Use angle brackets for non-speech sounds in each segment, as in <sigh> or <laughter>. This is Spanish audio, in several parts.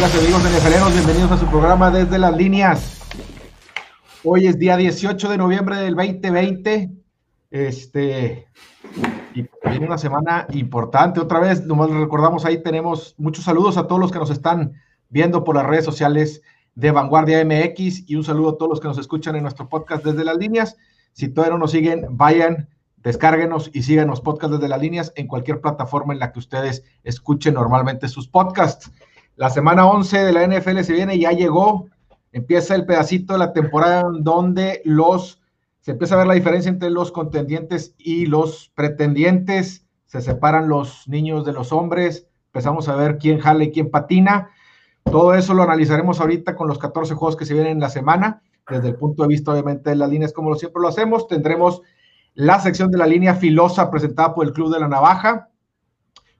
Amigas amigos NFLeros, bienvenidos a su programa Desde las Líneas. Hoy es día 18 de noviembre del 2020. Este, y viene una semana importante. Otra vez, nomás recordamos ahí, tenemos muchos saludos a todos los que nos están viendo por las redes sociales de Vanguardia MX y un saludo a todos los que nos escuchan en nuestro podcast Desde las Líneas. Si todavía no nos siguen, vayan, descárguenos y síganos podcast Desde las Líneas en cualquier plataforma en la que ustedes escuchen normalmente sus podcasts. La semana 11 de la NFL se viene, ya llegó, empieza el pedacito de la temporada donde los, se empieza a ver la diferencia entre los contendientes y los pretendientes, se separan los niños de los hombres, empezamos a ver quién jala y quién patina. Todo eso lo analizaremos ahorita con los 14 juegos que se vienen en la semana, desde el punto de vista obviamente de las líneas como siempre lo hacemos. Tendremos la sección de la línea filosa presentada por el Club de la Navaja,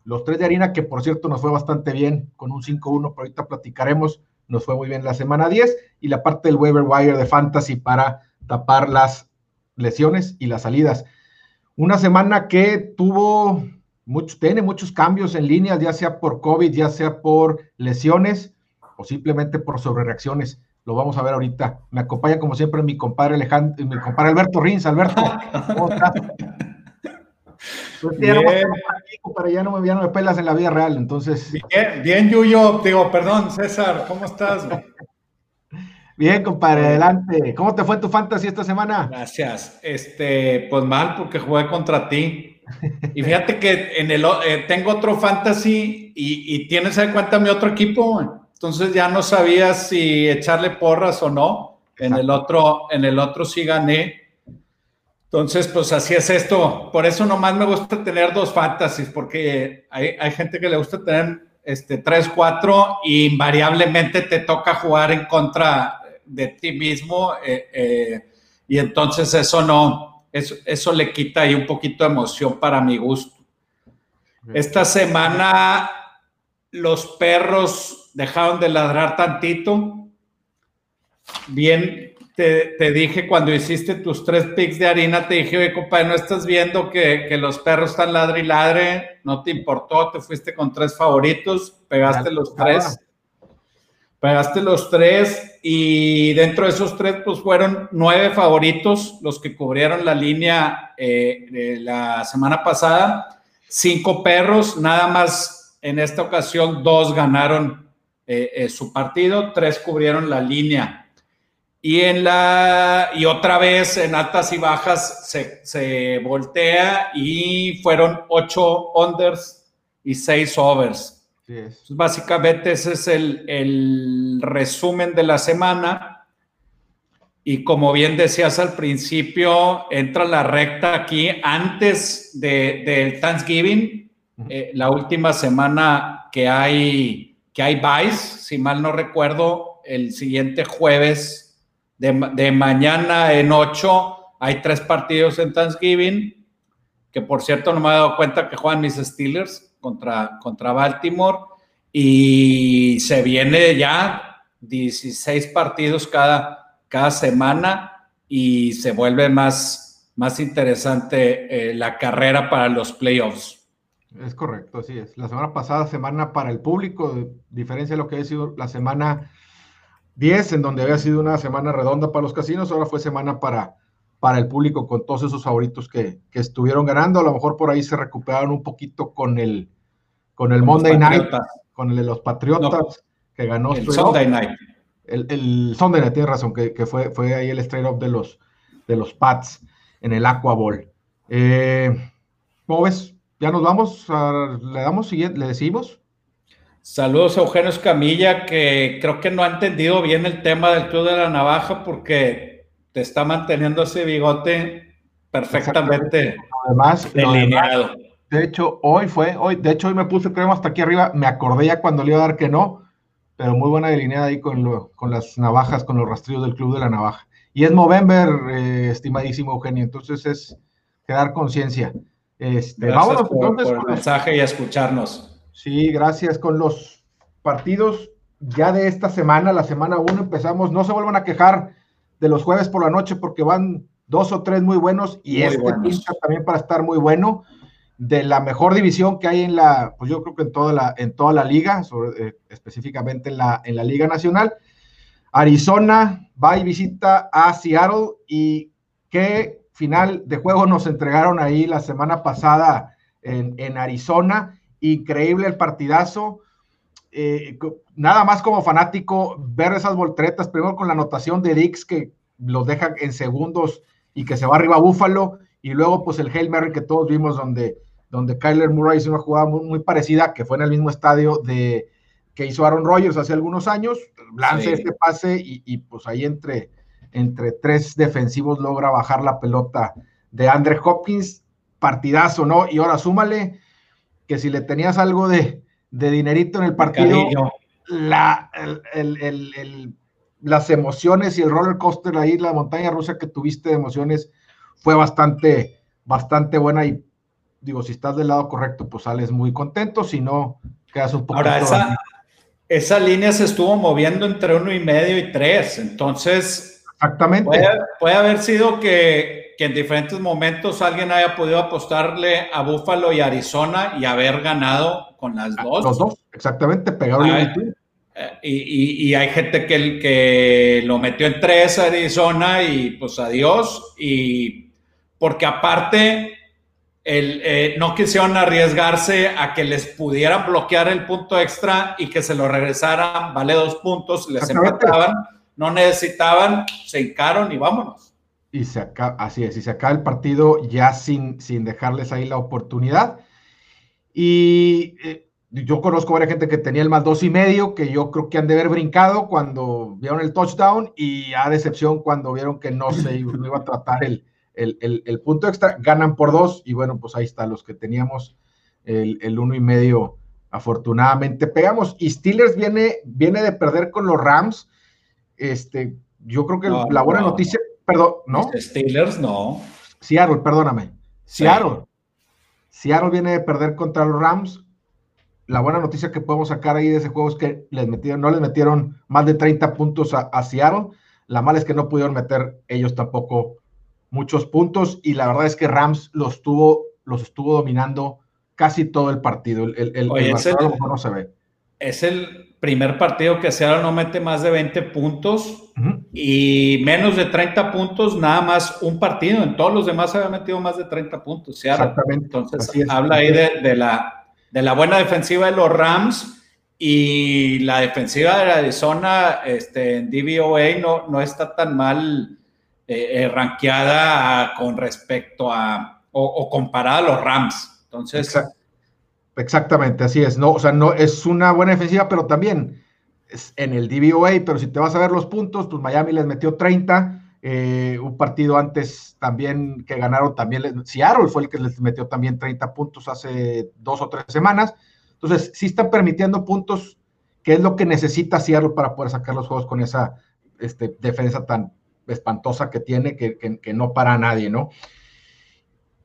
los tres de harina, que por cierto nos fue bastante bien con un 5-1, pero ahorita platicaremos, nos fue muy bien la semana 10, y la parte del waiver wire de fantasy para tapar las lesiones y las salidas. Una semana que tuvo, mucho, tiene muchos cambios en líneas, ya sea por COVID, ya sea por lesiones o simplemente por sobrereacciones. Lo vamos a ver ahorita. Me acompaña como siempre mi compadre Alejandro, mi compadre Alberto Rins. Alberto, ¿cómo? <laughs> Pues ya, no me, ya, no me, ya no me pelas en la vida real, entonces. Bien, bien, Yuyo, digo, perdón, César, ¿cómo estás? Bien, compadre, adelante. ¿Cómo te fue tu fantasy esta semana? Gracias. Este, pues mal, porque jugué contra ti. Y fíjate que en el eh, tengo otro fantasy y, y, tienes en cuenta mi otro equipo. Entonces ya no sabía si echarle porras o no. En el otro, en el otro sí gané. Entonces, pues así es esto. Por eso nomás me gusta tener dos fantasies, porque hay, gente que le gusta tener este, tres, cuatro, y invariablemente te toca jugar en contra de ti mismo. Eh, eh, y entonces eso no, eso, eso le quita ahí un poquito de emoción para mi gusto. Esta semana los perros dejaron de ladrar tantito. Bien, te, dije cuando hiciste tus tres picks de harina, te dije, oye, compadre, no estás viendo que, los perros están ladre y ladre, no te importó, te fuiste con tres favoritos, pegaste los tres. Pegaste los tres y dentro de esos tres, pues fueron nueve favoritos los que cubrieron la línea eh, de la semana pasada. Cinco perros, nada más en esta ocasión, dos ganaron eh, eh, su partido, tres cubrieron la línea. Y, en la, y otra vez en altas y bajas se, se voltea y fueron ocho unders y seis overs. básicamente ese es el, el, resumen de la semana. Y como bien decías al principio, entra la recta aquí antes del de, Thanksgiving, eh, la última semana que hay, que hay buys, si mal no recuerdo, el siguiente jueves de, mañana en 8 hay tres partidos en Thanksgiving, que por cierto no me he dado cuenta que juegan mis Steelers contra, contra Baltimore y se viene ya 16 partidos cada, cada semana y se vuelve más, más interesante eh, la carrera para los playoffs. Es correcto, así es. La semana pasada, semana para el público, diferencia de lo que ha sido la semana 10, en donde había sido una semana redonda para los casinos, ahora fue semana para, para el público con todos esos favoritos que, estuvieron ganando. A lo mejor por ahí se recuperaron un poquito con el, con el Monday Night, con el de los Patriotas, que ganó. El Sunday Night. El, Sunday Night, tiene razón, que, fue, fue ahí el straight up de los, de los Pats en el Aqua Bowl. Eh, ¿Cómo ves? ¿Ya nos vamos? ¿Le damos, le decimos? Saludos a Eugenio Escamilla, que creo que no ha entendido bien el tema del Club de la Navaja porque te está manteniendo ese bigote perfectamente además, delineado. de hecho, hoy fue, hoy, de hecho, hoy me puse crema hasta aquí arriba, me acordé ya cuando le iba a dar que no, pero muy buena delineada ahí con, con las navajas, con los rastrillos del Club de la Navaja. Y es Movember, eh, estimadísimo Eugenio, entonces es quedar conciencia. Este, vámonos por, por el mensaje y a escucharnos. Sí, gracias. Con los partidos ya de esta semana, la semana 1 empezamos, no se vuelvan a quejar de los jueves por la noche porque van dos o tres muy buenos y este también para estar muy bueno. de la mejor división que hay en la, pues yo creo que en toda la, en toda la liga, eh, específicamente en la, en la Liga Nacional. Arizona va y visita a Seattle y qué final de juego nos entregaron ahí la semana pasada en, en Arizona. Increíble el partidazo. Eh, nada más como fanático, ver esas volteretas, primero con la anotación de Dix que los deja en segundos y que se va arriba a Búfalo, y luego pues el Hail Mary que todos vimos donde, donde Kyler Murray hizo una jugada muy, parecida, que fue en el mismo estadio de que hizo Aaron Rodgers hace algunos años, lance este pase y, pues ahí entre, entre tres defensivos logra bajar la pelota de Andre Hopkins, partidazo, ¿no? Y ahora súmale que si le tenías algo de, de dinerito en el partido, la, las emociones y el roller coaster ahí, la montaña rusa que tuviste de emociones fue bastante, bastante buena y digo, si estás del lado correcto, pues sales muy contento, si no, quedas un poco... Ahora, esa, esa línea se estuvo moviendo entre uno y medio y tres, entonces... Exactamente. Puede, puede haber sido que, que, en diferentes momentos alguien haya podido apostarle a Buffalo y Arizona y haber ganado con las ah, dos. Los dos, exactamente, pegaron el eh, y, y, hay gente que, que lo metió en tres a Arizona y pues adiós. Y porque aparte el, eh, no quisieron arriesgarse a que les pudieran bloquear el punto extra y que se lo regresaran, vale dos puntos, les empataban, no necesitaban, se hincaron y vámonos. Y se acaba, así es, y se acaba el partido ya sin, sin dejarles ahí la oportunidad. Y eh, yo conozco a varias gente que tenía el más dos y medio, que yo creo que han de haber brincado cuando vieron el touchdown y a decepción cuando vieron que no se iba a tratar el, el, punto extra, ganan por dos y bueno, pues ahí está, los que teníamos el, uno y medio, afortunadamente pegamos. Y Steelers viene, viene de perder con los Rams. Este, yo creo que la buena noticia, perdón, ¿no? Steelers no. Seattle, perdóname. Seattle. Seattle viene de perder contra los Rams. La buena noticia que podemos sacar ahí de ese juego es que les metieron, no les metieron más de 30 puntos a, a Seattle. La mala es que no pudieron meter ellos tampoco muchos puntos y la verdad es que Rams los estuvo, los estuvo dominando casi todo el partido. El, el, no se ve. Es el primer partido que Seattle no mete más de 20 puntos y menos de 30 puntos, nada más un partido. En todos los demás había metido más de 30 puntos. Exactamente. Entonces habla ahí de, la, de la buena defensiva de los Rams y la defensiva de Arizona este, en DVOA no, no está tan mal eh, eh, ranqueada con respecto a, o, comparada a los Rams. Entonces. Exactamente, así es. No, o sea, no es una buena defensiva, pero también es en el DVOA, pero si te vas a ver los puntos, pues Miami les metió 30. Eh, un partido antes también que ganaron también, Seattle fue el que les metió también 30 puntos hace dos o tres semanas. Entonces, sí están permitiendo puntos, que es lo que necesita Seattle para poder sacar los juegos con esa este, defensa tan, espantosa que tiene, que, no para a nadie, ¿no?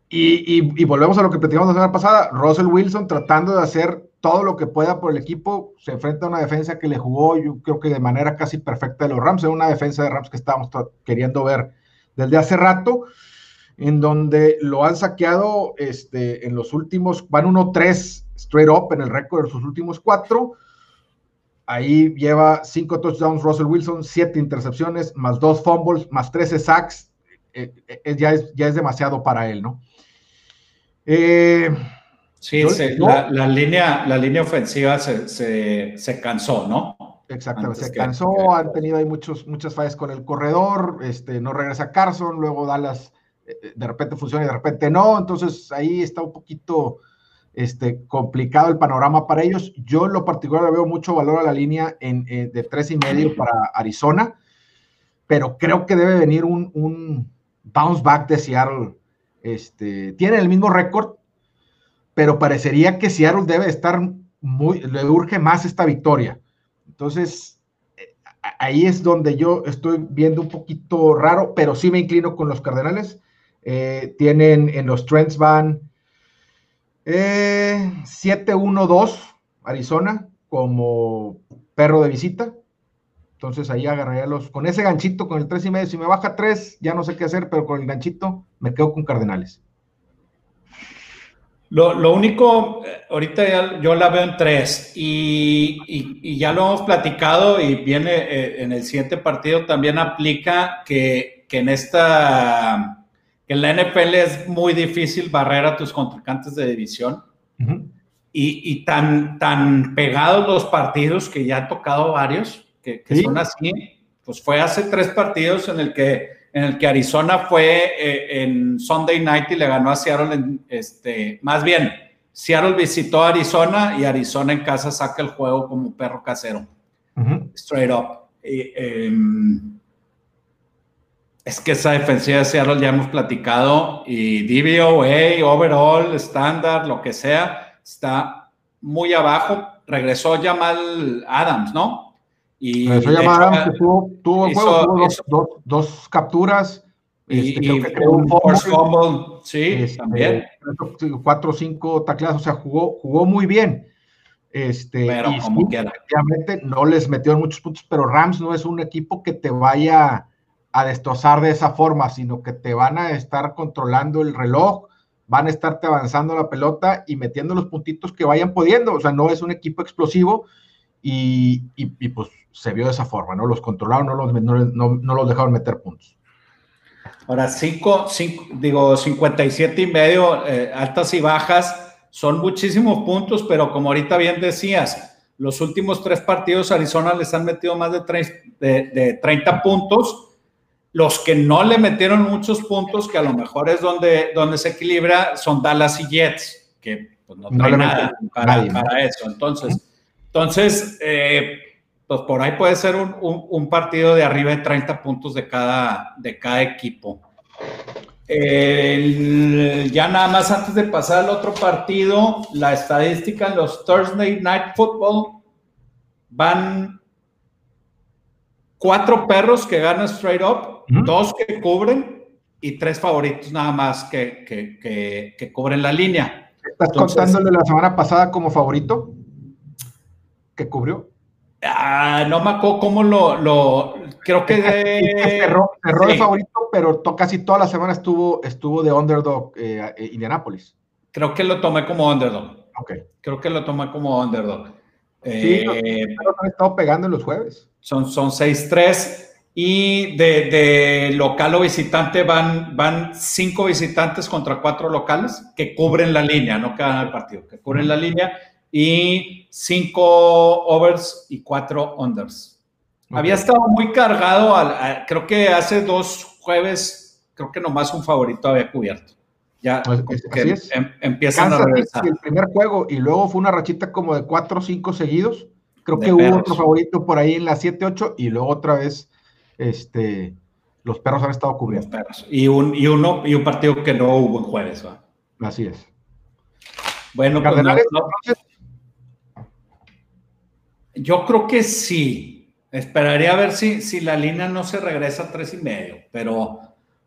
Y, volvemos a lo que platicamos la semana pasada, Russell Wilson tratando de hacer todo lo que pueda por el equipo, se enfrenta a una defensa que le jugó, yo creo que de manera casi perfecta de los Rams, es una defensa de Rams que estábamos queriendo ver desde hace rato, en donde lo han saqueado este, en los últimos, van 1-3 straight up en el récord de sus últimos cuatro, Ahí lleva cinco touchdowns Russell Wilson, siete intercepciones, más dos fumbles, más 13 sacks. Eh, eh, ya, es, ya es demasiado para él, ¿no? Eh, sí, la, línea, la línea ofensiva se, cansó, ¿no? Exactamente, se cansó, han tenido ahí muchos, muchas fallas con el corredor, este, no regresa Carson, luego Dallas de repente funciona y de repente no, entonces ahí está un poquito este, complicado el panorama para ellos. Yo en lo particular veo mucho valor a la línea en, eh, de tres y medio para Arizona, pero creo que debe venir un, bounce back de Seattle. Este, tiene el mismo récord, pero parecería que Seattle debe estar muy, le urge más esta victoria. Entonces, eh, ahí es donde yo estoy viendo un poquito raro, pero sí me inclino con los Cardenales. Eh, tienen en los trends van eh, 7-1-2, Arizona, como perro de visita. Entonces ahí agarraría los, con ese ganchito, con el 3 y medio. Si me baja 3, ya no sé qué hacer, pero con el ganchito me quedo con Cardenales. Lo, único, eh, ahorita yo la veo en tres y, ya lo hemos platicado y viene eh, en el siguiente partido también aplica que, en esta, que en la NFL es muy difícil barrer a tus contrincantes de división y, tan, tan pegados los partidos que ya ha tocado varios, que, son así, pues fue hace tres partidos en el que en el que Arizona fue eh, en Sunday Night y le ganó a Seattle, este, más bien, Seattle visitó a Arizona y Arizona en casa saca el juego como perro casero, straight up. Em, es que esa defensiva de Seattle ya hemos platicado y DVOA, overall, estándar, lo que sea, está muy abajo. Regresó Jamal Adams, ¿no? Y Eso llama tuvo, tuvo, juego, tuvo dos, capturas. Y, este, un force fumble, sí, este, también. Cuatro o cinco tacleadas, o sea, jugó, jugó muy bien. Este, pero y como quiera. no les metieron muchos puntos, pero Rams no es un equipo que te vaya a destrozar de esa forma, sino que te van a estar controlando el reloj, van a estarte avanzando la pelota y metiendo los puntitos que vayan pudiendo. O sea, no es un equipo explosivo y, y pues se vio de esa forma, ¿no? Los controlaron, no los, no, los dejaron meter puntos. Ahora, cinco, digo, 57 y medio, eh, altas y bajas, son muchísimos puntos, pero como ahorita bien decías, los últimos tres partidos Arizona les han metido más de, de, 30 puntos. Los que no le metieron muchos puntos, que a lo mejor es donde, donde se equilibra, son Dallas y Jets, que pues, no traen nada para, eso. Entonces, entonces eh, pues por ahí puede ser un, partido de arriba de 30 puntos de cada, de cada equipo. ya nada más antes de pasar al otro partido, la estadística en los Thursday Night Football van cuatro perros que ganan straight up, dos que cubren y tres favoritos nada más que, que, cubren la línea. ¿Estás contándole la semana pasada como favorito que cubrió? Ah, no me acuerdo cómo lo, lo creo que cerró, cerró el favorito, pero casi toda la semana estuvo, estuvo de underdog eh, eh, Indianapolis. Creo que lo tomé como underdog. Okay. Creo que lo tomé como underdog. Sí, eh, han estado pegando en los jueves. Son, son 6-3 y de, de, local o visitante van, van cinco visitantes contra cuatro locales que cubren la línea, no quedan el partido, que cubren la línea y cinco overs y cuatro unders. Había estado muy cargado, creo que hace dos jueves, creo que nomás un favorito había cubierto. Ya pues, em, empiezan a regresar. El primer juego y luego fue una rachita como de cuatro o cinco seguidos. Creo que hubo otro favorito por ahí en la 7-8 y luego otra vez este, los perros han estado cubriendo. Y, un, y, uno, y un partido que no hubo en jueves. Así es. Bueno, pues yo creo que sí. Esperaría a ver si, si la línea no se regresa a tres y medio, pero,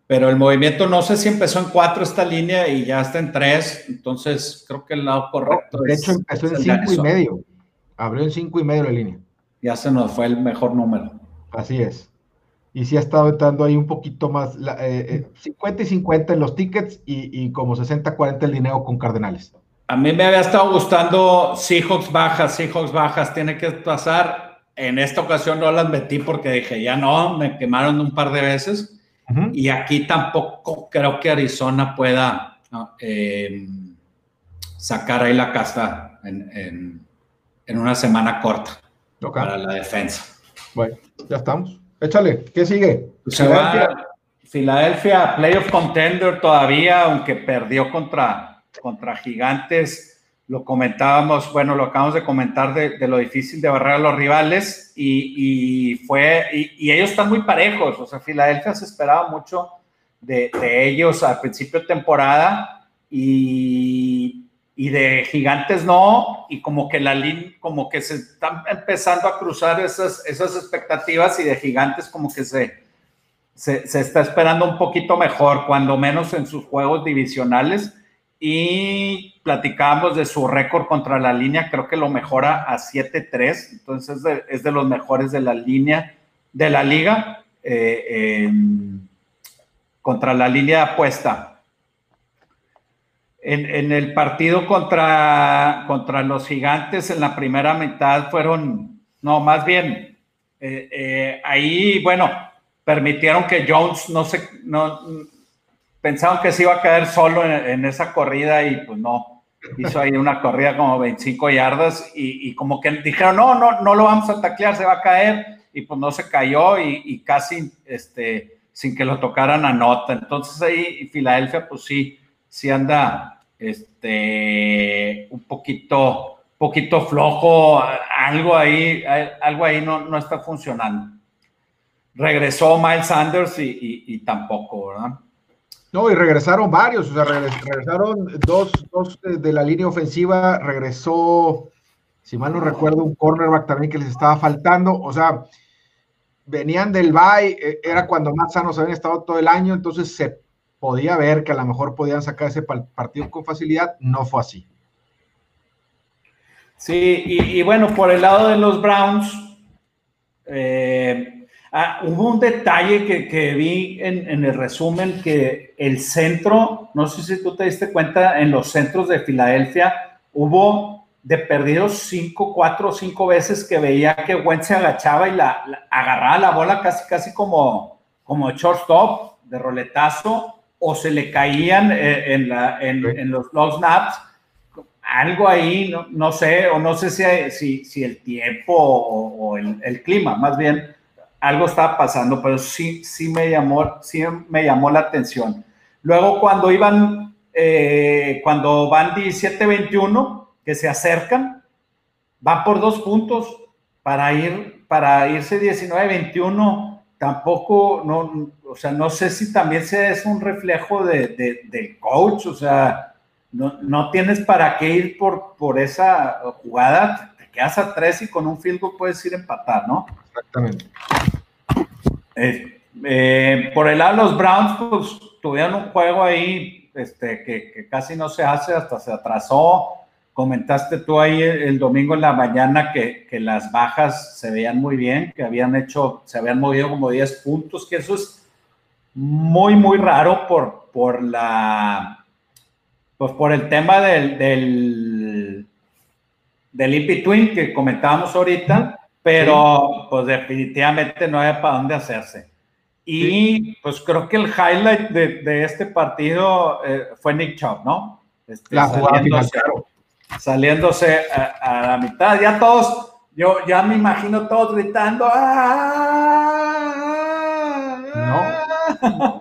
pero el movimiento no sé si empezó en cuatro esta línea y ya está en tres, entonces creo que el lado correcto. De hecho, empezó en cinco y medio. Abrió en cinco y medio la línea. Ya se nos fue el mejor número. Así es. Y sí ha estado entrando ahí un poquito más, 50 eh, eh, y 50 en los tickets y, y como 60-40 el dinero con Cardenales. A mí me había estado gustando Seahawks bajas, Seahawks bajas, tiene que pasar. En esta ocasión no las metí porque dije, ya no, me quemaron un par de veces. Y aquí tampoco creo que Arizona pueda em, sacar ahí la casa en, una semana corta para la defensa. Bueno, ya estamos. Échale, ¿qué sigue? Filadelfia. Filadelfia, playoff contender todavía, aunque perdió contra contra Gigantes, lo comentábamos, bueno, lo acabamos de comentar de, lo difícil de barrer a los rivales y, fue, y, ellos están muy parejos, o sea, Filadelfia se esperaba mucho de, ellos al principio de temporada y, de Gigantes no, y como que la línea, como que se están empezando a cruzar esas, esas expectativas y de Gigantes como que se, se, se está esperando un poquito mejor, cuando menos en sus juegos divisionales y platicábamos de su récord contra la línea, creo que lo mejora a 7-3, entonces es de, los mejores de la línea, de la liga, eh, contra la línea de apuesta. en, el partido contra, contra los gigantes en la primera mitad fueron, no, más bien, eh, eh, ahí, bueno, permitieron que Jones no se, no, pensaron que se iba a caer solo en, esa corrida y pues no, hizo ahí una corrida como 25 yardas y, como que dijeron, no, no, no lo vamos a taclear, se va a caer y pues no se cayó y, y casi, este, sin que lo tocaran a nota. Entonces ahí Filadelfia pues sí, sí anda este, un poquito, poquito flojo, algo ahí, algo ahí no, no está funcionando. Regresó Miles Sanders y, tampoco, ¿verdad? No, y regresaron varios, o sea, regresaron dos, dos de la línea ofensiva, regresó, si mal no recuerdo, un cornerback también que les estaba faltando, o sea, venían del bye, eh, era cuando más sanos habían estado todo el año, entonces se podía ver que a lo mejor podían sacar ese partido con facilidad, no fue así. Sí, y, bueno, por el lado de los Browns, eh, ah, hubo un detalle que, vi en, en, el resumen, que el centro, no sé si tú te diste cuenta, en los centros de Filadelfia hubo de perdidos cinco, cuatro o cinco veces que veía que Wentz se agachaba y la, agarraba la bola casi, casi como, como shortstop, de roletazo, o se le caían eh, en, la, en, los, snaps, algo ahí, no, no, sé, o no sé si, si, si el tiempo o, el, el, clima, más bien algo estaba pasando, pero sí, sí, me, llamó, sí me llamó la atención. Luego cuando iban, eh, cuando van 17-21, que se acercan, van por dos puntos para, ir, para irse 19-21 tampoco, no, o sea, no sé si también es un reflejo de, del coach, o sea, no, tienes para qué ir por, por esa jugada, te quedas a tres y con un field puedes ir a empatar, ¿no? Exactamente. Eh, eh, por el lado de los Browns, pues tuvieron un juego ahí este, que, casi no se hace, hasta se atrasó. Comentaste tú ahí el, domingo en la mañana que, las bajas se veían muy bien, que habían hecho, se habían movido como 10 puntos, que eso es muy, muy raro por, por la, pues por el tema del, del, del twin que comentábamos ahorita, pero pues definitivamente no hay para dónde hacerse. Y pues creo que el highlight de, este partido eh, fue Nick Chubb, ¿no? Este, la jugada final, claro saliéndose a, la mitad. Ya todos, yo ya me imagino todos gritando. ¡Ah! No.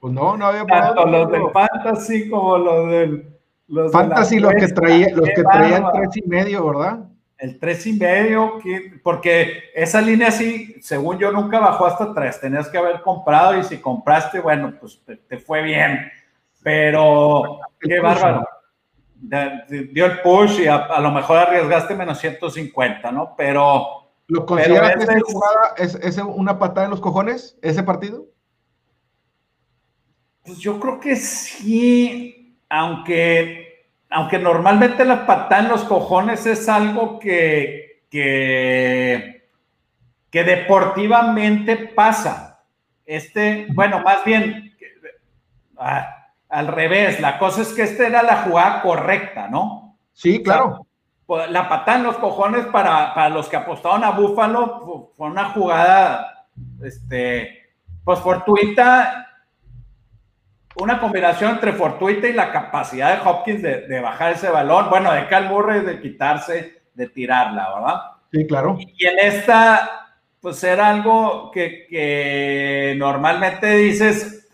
Pues no, no había Tanto los del Fantasy como los del. Los fantasy, los que, traía, los que traían tres y medio, ¿verdad? El tres y medio, porque esa línea sí, según yo, nunca bajó hasta tres. Tenías que haber comprado y si compraste, bueno, pues te, te fue bien. Pero, qué bárbaro dio el push y a, lo mejor arriesgaste menos 150, ¿no? Pero... ¿Lo consideras que jugada es, es, una patada en los cojones, ese partido? Pues yo creo que sí, aunque, aunque normalmente la patada en los cojones es algo que, que, que deportivamente pasa. Este, bueno, más bien, ah, al revés, la cosa es que esta era la jugada correcta, ¿no? Sí, claro. Pues, la patada en los cojones para, los que apostaron a Búfalo fue una jugada, este, pues fortuita, una combinación entre fortuita y la capacidad de Hopkins de, bajar ese balón, bueno, de Cal Murray de quitarse, de tirarla, ¿verdad? Sí, claro. Y, en esta, pues era algo que, que normalmente dices,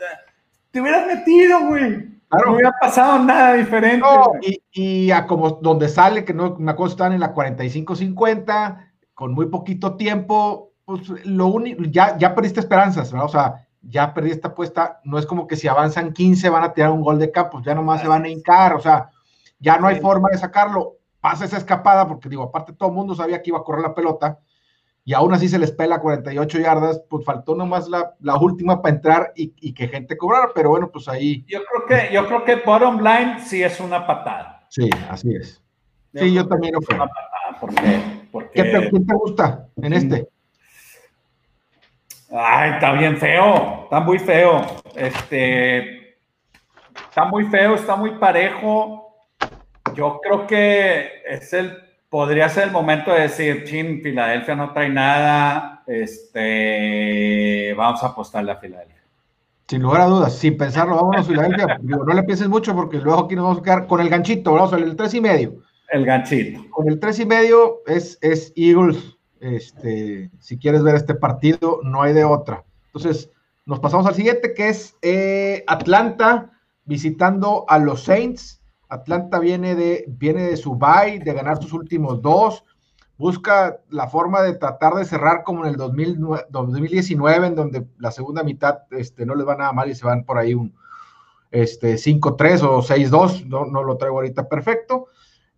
te hubieras metido, güey. No hubiera pasado nada diferente. No, y, a como donde sale, que no, una cosa están en la 45-50, con muy poquito tiempo, pues lo único, ya, ya perdiste esperanzas, ¿verdad? O sea, ya perdí esta apuesta. No es como que si avanzan 15 van a tirar un gol de campo, ya nomás se van a hincar, o sea, ya no hay forma de sacarlo. Pasa esa escapada, porque digo, aparte todo el mundo sabía que iba a correr la pelota y aún así se les pela 48 yardas, pues faltó nomás la, la última para entrar y, que gente cobrara, pero bueno, pues ahí. Yo creo que, yo creo que bottom line sí es una patada. Sí, así es. sí, yo también lo creo. Una patada, porque, porque... ¿Qué te, ¿Quién te gusta en este? Ay, está bien feo, está muy feo. Este. está muy feo, está muy parejo. Yo creo que es el, podría ser el momento de decir, chin, Filadelfia no trae nada, este, vamos a apostarle a Filadelfia. Sin lugar a dudas, sin pensarlo, vámonos a Filadelfia. <laughs> no le pienses mucho porque luego aquí nos vamos a quedar con el ganchito, vamos a el tres y medio. El ganchito. Con el tres y medio es, es Eagles. Este, si quieres ver este partido, no hay de otra. Entonces, nos pasamos al siguiente, que es eh, Atlanta visitando a los Saints. Atlanta viene de, viene de su bye, de ganar sus últimos dos. Busca la forma de tratar de cerrar como en el 2019, en donde la segunda mitad este, no les va nada mal y se van por ahí un este, 5-3 o 6-2. No, no lo traigo ahorita perfecto.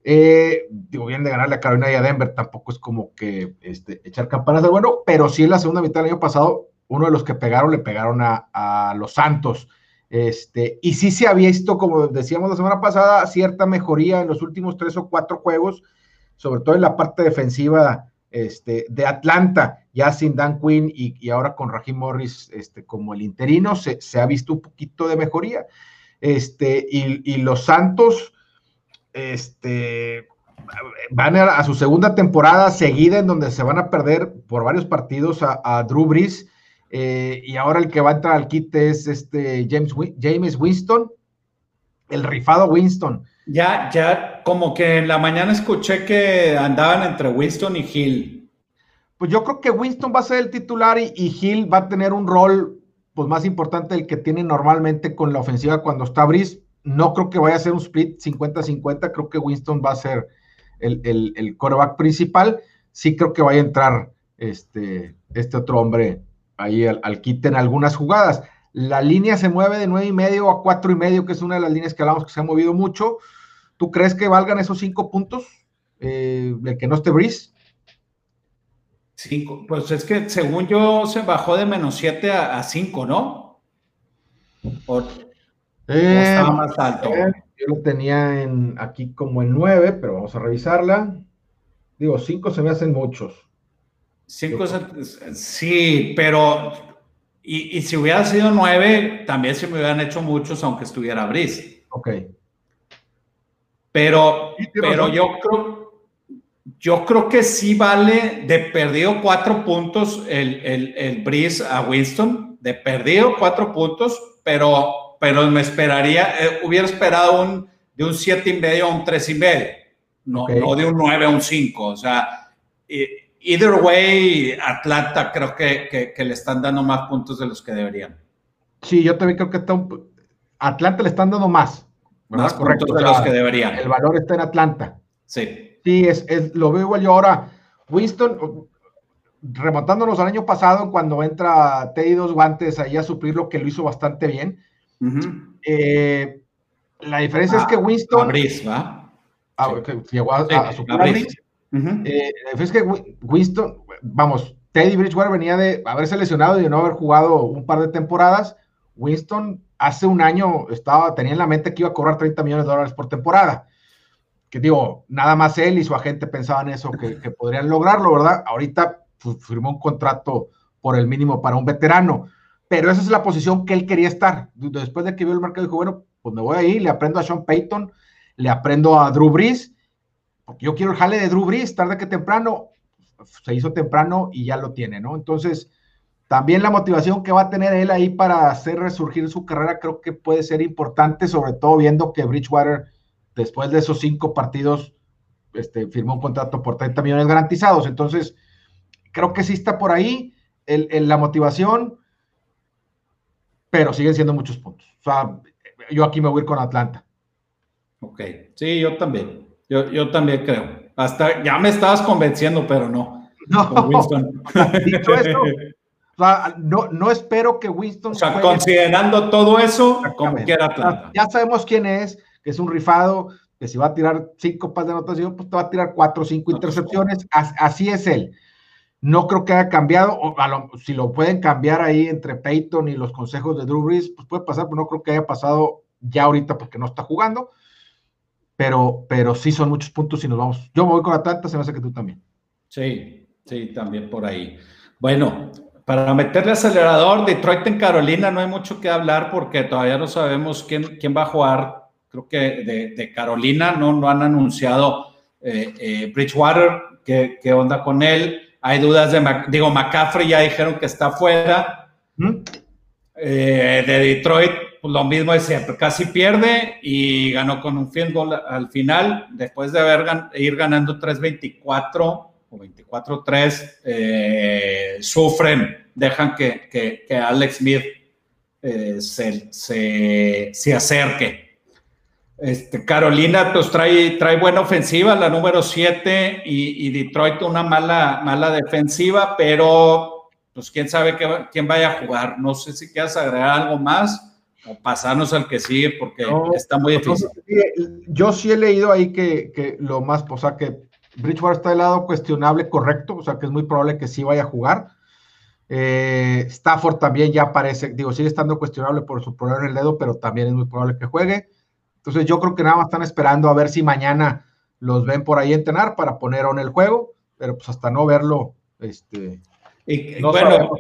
Eh, digo, bien de ganarle a Carolina y a Denver, tampoco es como que este, echar campanas de bueno, pero sí en la segunda mitad del año pasado uno de los que pegaron le pegaron a, los Santos. Este, y sí se había visto, como decíamos la semana pasada, cierta mejoría en los últimos tres o cuatro juegos, sobre todo en la parte defensiva este, de Atlanta, ya sin Dan Quinn y, ahora con Raheem Morris este, como el interino, se, ha visto un poquito de mejoría. Este, y, los Santos este, van a, su segunda temporada seguida en donde se van a perder por varios partidos a, a Drew Brees eh, y ahora el que va a entrar al kit es este James, James Winston, el rifado Winston. Ya, ya, como que en la mañana escuché que andaban entre Winston y Hill. Pues yo creo que Winston va a ser el titular y, Hill va a tener un rol pues más importante del que tiene normalmente con la ofensiva cuando está Brice. No creo que vaya a ser un split 50-50, creo que Winston va a ser el, el, el quarterback principal. Sí creo que vaya a entrar este, este otro hombre ahí al, al en algunas jugadas. La línea se mueve de nueve y medio a cuatro y medio, que es una de las líneas que hablamos que se ha movido mucho. ¿Tú crees que valgan esos cinco puntos? Eh, el que no esté Breeze. Cinco, pues es que según yo se bajó de menos siete a, cinco, ¿no? O, eh, estaba más alto. yo lo tenía en, aquí como en nueve, pero vamos a revisarla. Digo, cinco se me hacen muchos. Cinco, sí, pero y, si hubiera sido nueve, también se me hubieran hecho muchos, aunque estuviera Brice. Ok. Pero, pero yo creo, yo creo que sí vale de perdido cuatro puntos el, el, el a Winston, de perdido cuatro puntos, pero, pero me esperaría, eh, hubiera esperado un, de un siete y medio a un tres y medio, no, no de un nueve a un cinco, o sea, either way, Atlanta creo que, le están dando más puntos de los que deberían. Sí, yo también creo que Atlanta le están dando más. Más puntos de los que deberían. El valor está en Atlanta. Sí. Sí, es, lo veo igual yo ahora. Winston, remontándonos al año pasado, cuando entra Teddy Dos Guantes ahí a suplir lo que lo hizo bastante bien. Eh, la diferencia es que Winston. ¿va? Ah, llegó a, suplir eh, es que Winston, vamos, Teddy Bridgewater venía de haberse lesionado y de no haber jugado un par de temporadas. Winston hace un año estaba, tenía en la mente que iba a cobrar 30 millones de dólares por temporada. Que digo, nada más él y su agente pensaban eso, que, que podrían lograrlo, ¿verdad? Ahorita firmó un contrato por el mínimo para un veterano, pero esa es la posición que él quería estar. Después de que vio el mercado, dijo, bueno, pues me voy ahí, le aprendo a Sean Payton, le aprendo a Drew Brees, porque yo quiero el jale de Drew Brees, tarde que temprano, se hizo temprano y ya lo tiene, ¿no? Entonces, también la motivación que va a tener él ahí para hacer resurgir su carrera creo que puede ser importante, sobre todo viendo que Bridgewater, después de esos cinco partidos, este, firmó un contrato por 30 millones garantizados. Entonces, creo que sí está por ahí la motivación, pero siguen siendo muchos puntos. O sea, yo aquí me voy a ir con Atlanta. Ok, sí, yo también. Yo, yo también creo. Hasta ya me estabas convenciendo, pero no. <laughs> No. Dicho esto, no, no espero que Winston. O sea, considerando todo eso, como quiera Atlanta. Ya sabemos quién es, que es un rifado, que si va a tirar cinco pas de anotación, pues te va a tirar cuatro o cinco intercepciones. Así es él. No creo que haya cambiado, o si lo pueden cambiar ahí entre Peyton y los consejos de Drew Brees, pues puede pasar, pero no creo que haya pasado ya ahorita porque no está jugando pero, pero sí son muchos puntos y nos vamos. Yo me voy con Atlanta, se me hace que tú también. Sí, sí, también por ahí. Bueno, para meterle acelerador, Detroit en Carolina no hay mucho que hablar porque todavía no sabemos quién, quién va a jugar. Creo que de, Carolina no, no han anunciado eh, eh, Bridgewater, ¿qué, ¿qué, onda con él. Hay dudas de, digo, McCaffrey ya dijeron que está fuera. ¿Mm? Eh, de Detroit, pues lo mismo es siempre, casi pierde y ganó con un field goal al final, después de haber ir ganando 3-24 o 24-3, eh, sufren, dejan que, que, Alex Smith eh, se, se, se, acerque. Este, Carolina pues trae, trae buena ofensiva, la número 7, y, y, Detroit una mala, mala defensiva, pero pues quién sabe quién vaya a jugar. No sé si quieres agregar algo más o pasarnos al que sigue porque está muy difícil. yo sí he leído ahí que, que lo más, o sea, que Bridgewater está de lado cuestionable, correcto, o sea que es muy probable que sí vaya a jugar. Eh, Stafford también ya parece, digo, sigue estando cuestionable por su problema en el dedo, pero también es muy probable que juegue. Entonces yo creo que nada más están esperando a ver si mañana los ven por ahí entrenar para poner en el juego, pero pues hasta no verlo, este... Y, bueno,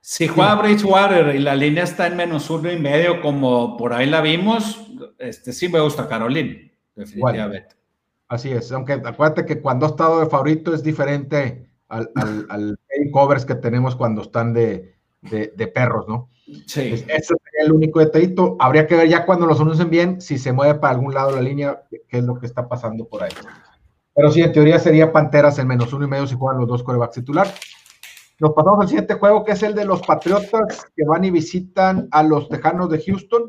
si juega Bridgewater y la línea está en menos uno y medio, como por ahí la vimos, este sí me gusta Carolina, definitivamente. Así es, aunque acuérdate que cuando ha estado de favorito es diferente al, al, covers que tenemos cuando están de, de, perros, ¿no? Sí. ese sería el único detallito. Habría que ver ya cuando los anuncien bien si se mueve para algún lado la línea, qué es lo que está pasando por ahí. Pero sí, en teoría sería Panteras en menos uno y medio si juegan los dos corebacks titular. Nos pasamos al siguiente juego, que es el de los Patriotas que van y visitan a los Tejanos de Houston.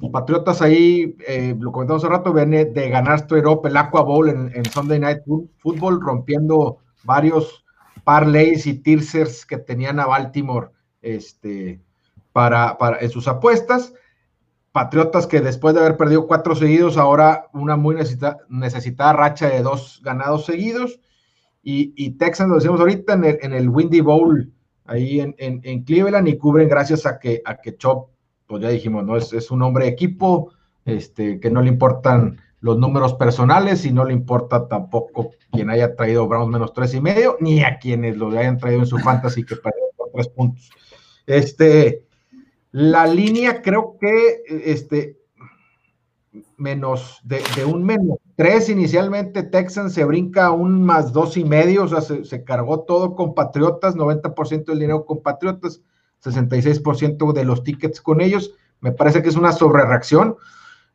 Los Patriotas ahí, eh, lo comentamos hace rato, viene de ganar Straight el Aqua Bowl en, Sunday Night Football, rompiendo varios parlays y teasers que tenían a Baltimore este, para, para, en sus apuestas. Patriotas que después de haber perdido cuatro seguidos, ahora una muy necesitada racha de dos ganados seguidos. Y, y Texans, lo decimos ahorita, en el, en el Windy Bowl, ahí en, en, Cleveland, y cubren gracias a que, a que Chop pues ya dijimos, ¿no? Es, es un hombre de equipo, este, que no le importan los números personales y no le importa tampoco quien haya traído Browns menos tres y medio, ni a quienes lo hayan traído en su fantasy que perdieron por tres puntos. Este, la línea creo que, este, menos, de, un menos tres inicialmente, Texans se brinca un más dos y medio, o sea, se, se cargó todo con Patriotas, 90% del dinero con Patriotas 66% de los tickets con ellos. Me parece que es una sobrereacción.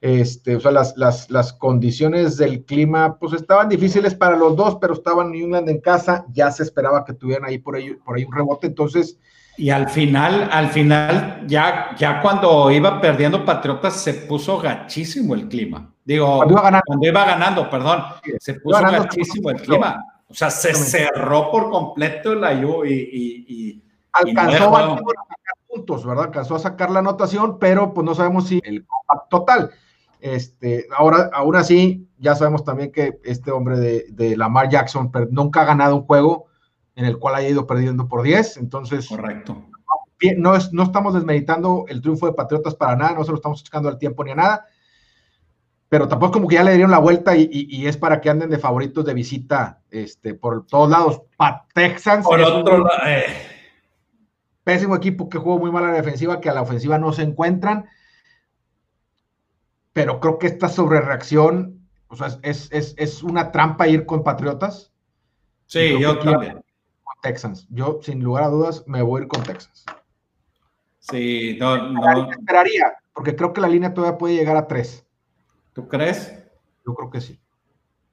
Este, o sea, las, las, las, condiciones del clima, pues estaban difíciles para los dos, pero estaban New England en casa, ya se esperaba que tuvieran ahí por ahí, por ahí un rebote, entonces... Y al final, al final, ya, ya cuando iba perdiendo Patriotas, se puso gachísimo el clima. Digo, cuando iba ganando, cuando iba ganando perdón, se puso gachísimo el clima. O sea, se cerró por completo la y, y alcanzó a sacar puntos, ¿verdad? Alcanzó a sacar la anotación, pero pues no sabemos si el total. Este, ahora, aún así, ya sabemos también que este hombre de, de Lamar Jackson nunca ha ganado un juego en el cual haya ido perdiendo por 10, entonces. Correcto. No, es, no estamos desmeditando el triunfo de Patriotas para nada, no se lo estamos echando al tiempo ni a nada, pero tampoco como que ya le dieron la vuelta y, es para que anden de favoritos de visita este, por todos lados. Para Texans. Por otro lado. Eh, Pésimo equipo que jugó muy mal a la defensiva, que a la ofensiva no se encuentran. Pero creo que esta sobrereacción, o sea, es, una trampa ir con Patriotas. Sí, yo también. Texans. Yo, sin lugar a dudas, me voy a ir con Texans. Sí, no, no. Esperaría, porque creo que la línea todavía puede llegar a tres. ¿Tú crees? Yo creo que sí.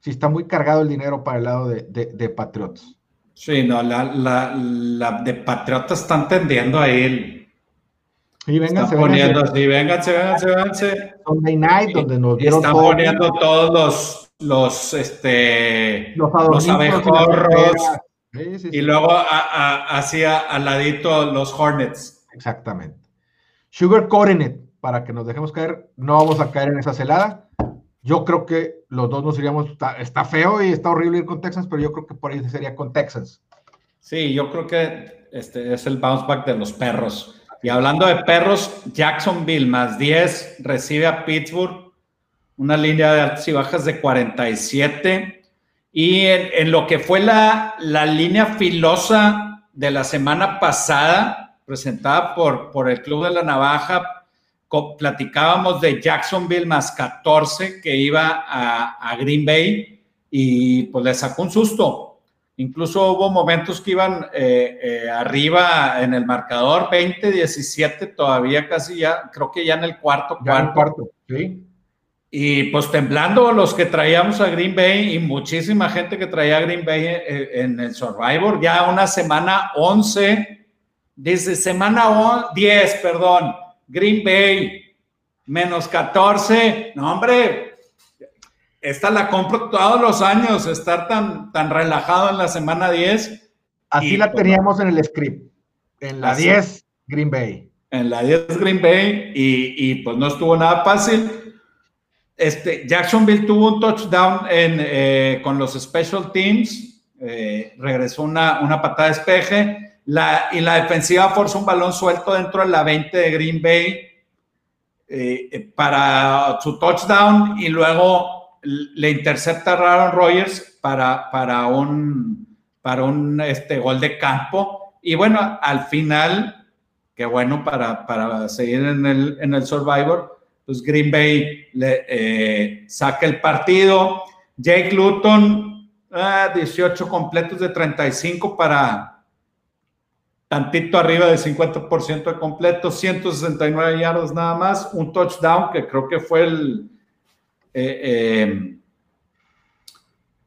Sí, está muy cargado el dinero para el lado de, de Patriotas. Sí, no, la, la, la de Patriotas están tendiendo a él. Sí, vénganse, están poniendo así, vénganse, vénganse, vénganse. Sunday Night, donde nos dieron Están poniendo todos los, los, este, los, los abejorros. Sí, sí, y luego hacia al ladito los Hornets. Exactamente. Sugar Coronet, para que nos dejemos caer, no vamos a caer en esa celada. Yo creo que los dos nos iríamos, está, feo y está horrible ir con Texans, pero yo creo que por ahí sería con Texans. Sí, yo creo que este es el bounce back de los perros. Y hablando de perros, Jacksonville más 10 recibe a Pittsburgh, una línea de altas y bajas de 47. Y en, lo que fue la, la línea filosa de la semana pasada, presentada por, por el Club de la Navaja, platicábamos de Jacksonville más 14 que iba a, Green Bay y pues le sacó un susto. Incluso hubo momentos que iban eh, eh, arriba en el marcador, 20, 17, todavía casi ya, creo que ya en el cuarto. Ya en el cuarto, sí. Y pues temblando los que traíamos a Green Bay y muchísima gente que traía a Green Bay eh, en, el Survivor, ya una semana 11, desde semana 10, perdón, Green Bay, menos 14. No, hombre, esta la compro todos los años, estar tan, tan relajado en la semana 10. Así la pues, teníamos en el script. En la 10, Green Bay. En la 10 Green Bay y, pues no estuvo nada fácil. Este, Jacksonville tuvo un touchdown eh, con los special teams, eh, regresó una, una patada de despeje la, y la defensiva forzó un balón suelto dentro de la 20 de Green Bay eh, para su touchdown y luego le intercepta a Aaron Rodgers para, para un, para un este, gol de campo. Y bueno, al final, qué bueno para, para seguir en el, en el Survivor, pues Green Bay le eh, saca el partido. Jake Luton, 18 ah, completos de 35 para, tantito arriba del 50% de completo, 169 yardas nada más, un touchdown que creo que fue el... Eh, eh,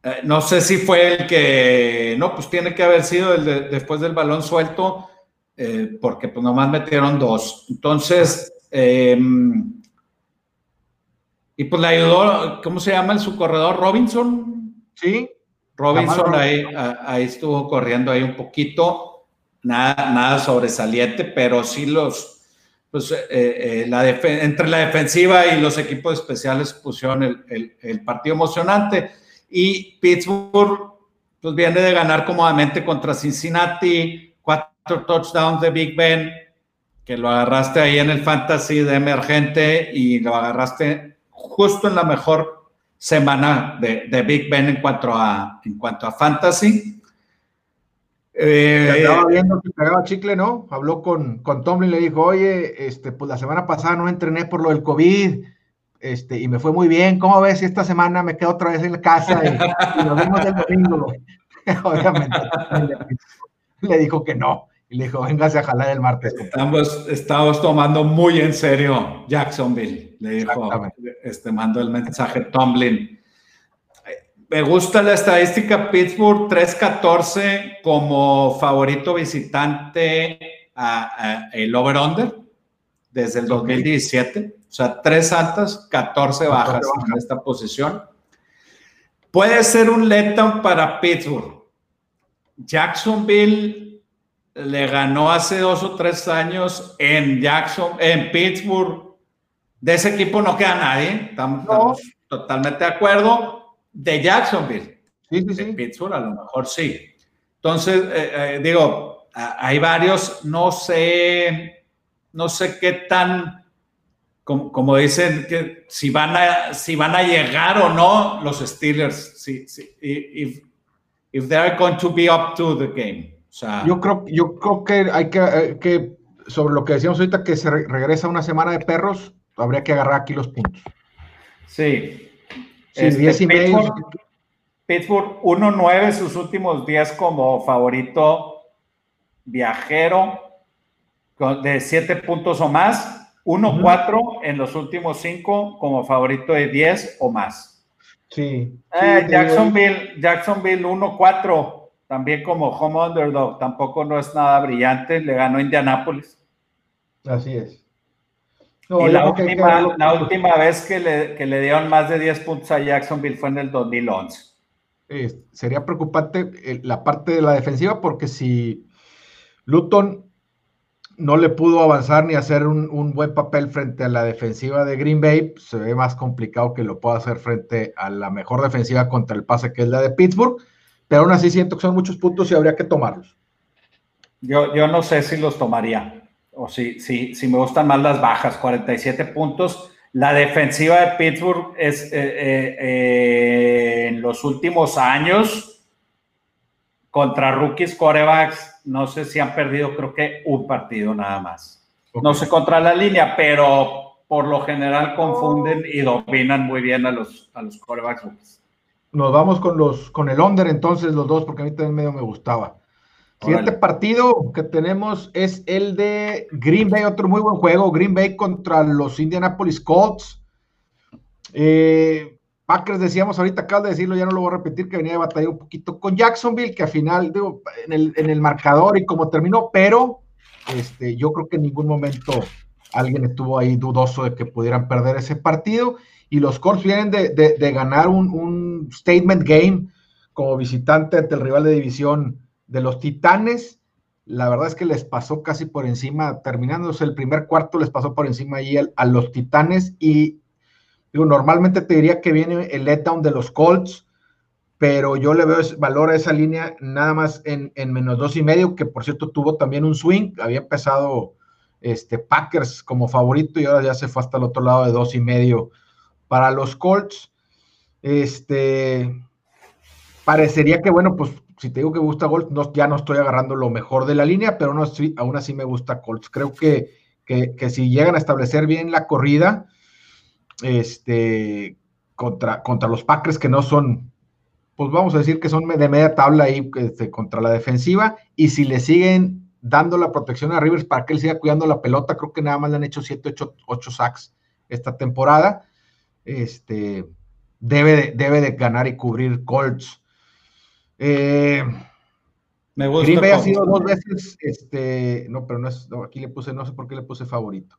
eh, no sé si fue el que, no, pues tiene que haber sido el de, después del balón suelto, porque pues nomás metieron dos. Entonces, em, y pues le ayudó, ¿cómo se llama el su corredor? Robinson. Sí. Robinson ahí, ahí estuvo corriendo ahí un poquito nada, nada sobresaliente, pero sí los, pues, eh, eh, la entre la defensiva y los equipos especiales pusieron el, el, partido emocionante. Y Pittsburgh, pues viene de ganar cómodamente contra Cincinnati, cuatro touchdowns de Big Ben, que lo agarraste ahí en el fantasy de emergente y lo agarraste justo en la mejor semana de, de Big Ben en cuanto a, en cuanto a fantasy. Eh, estaba viendo que pegaba chicle, ¿no? Habló con, con Tomlin, le dijo, oye, este, pues la semana pasada no entrené por lo del COVID, este, y me fue muy bien. ¿Cómo ves si esta semana me quedo otra vez en la casa y, nos vemos el domingo? <laughs> Obviamente, le, dijo que no. Y le dijo, véngase a jalar el martes. Estamos, estamos tomando muy en serio Jacksonville, le dijo, este, mandó el mensaje Tomlin. Me gusta la estadística Pittsburgh 3-14 como favorito visitante a, el over-under desde el 2017. O sea, tres altas, 14 bajas en esta posición. Puede ser un letdown para Pittsburgh. Jacksonville le ganó hace dos o tres años en Jackson, en Pittsburgh. De ese equipo no queda nadie. estamos totalmente de acuerdo de Jacksonville. Sí, sí, sí. Pittsburgh a lo mejor sí. Entonces, eh, eh, digo, hay varios, no sé, no sé qué tan, como, dicen, que si van, a, si van a llegar o no los Steelers, si, si, if, if they're going to be up to the game. Yo, creo, yo creo que hay que, eh, que, sobre lo que decíamos ahorita, que se regresa una semana de perros, habría que agarrar aquí los puntos. Sí, este, Pittsburgh, 1-9 sus últimos días como favorito viajero de 7 puntos o más. 1-4 en los últimos 5 como favorito de 10 o más. Sí. Eh, Jacksonville, Jacksonville 1-4 también como home underdog. Tampoco no es nada brillante. Le ganó Indianapolis. Así es y la última, la última vez que le, que le, dieron más de 10 puntos a Jacksonville fue en el 2011. sería preocupante la parte de la defensiva porque si Luton no le pudo avanzar ni hacer un, buen papel frente a la defensiva de Green Bay, se ve más complicado que lo pueda hacer frente a la mejor defensiva contra el pase que es la de Pittsburgh, pero aún así siento que son muchos puntos y habría que tomarlos. Yo, yo no sé si los tomaría o si, si, si me gustan más las bajas, 47 puntos. La defensiva de Pittsburgh es eh, eh, eh, en los últimos años, contra rookies corebacks, no sé si han perdido, creo que un partido nada más. No sé contra la línea, pero por lo general confunden y dominan muy bien a los, a los corebacks rookies. Nos vamos con los con el under entonces los dos, porque a mí también medio me gustaba. Siguiente partido que tenemos es el de Green Bay, otro muy buen juego. Green Bay contra los Indianapolis Colts. Eh, Packers decíamos ahorita, acabo de decirlo, ya no lo voy a repetir, que venía de batallar un poquito con Jacksonville, que al final, digo, en el, en el marcador y como terminó, pero este, yo creo que en ningún momento alguien estuvo ahí dudoso de que pudieran perder ese partido. Y los Colts vienen de, de, ganar un, un statement game como visitante ante el rival de división de los Titanes, la verdad es que les pasó casi por encima, terminándose el primer cuarto, les pasó por encima ahí a, los Titanes y digo, normalmente te diría que viene el letdown de los Colts, pero yo le veo valor a esa línea nada más en, menos dos y medio, que por cierto tuvo también un swing, había empezado este, Packers como favorito y ahora ya se fue hasta el otro lado de dos y medio para los Colts. Este, parecería que, bueno, pues si te digo que gusta Colts, no, ya no estoy agarrando lo mejor de la línea, pero no, aún así me gusta Colts. Creo que, que, si llegan a establecer bien la corrida, este, contra, contra los Packers que no son, pues vamos a decir que son de media tabla ahí este, contra la defensiva, y si le siguen dando la protección a Rivers para que él siga cuidando la pelota, creo que nada más le han hecho 7, 8, sacks esta temporada, este, debe, debe de ganar y cubrir Colts. Eh, me gusta. Green Bay ha sido dos veces, este, no, pero no es, aquí le puse, no sé por qué le puse favorito.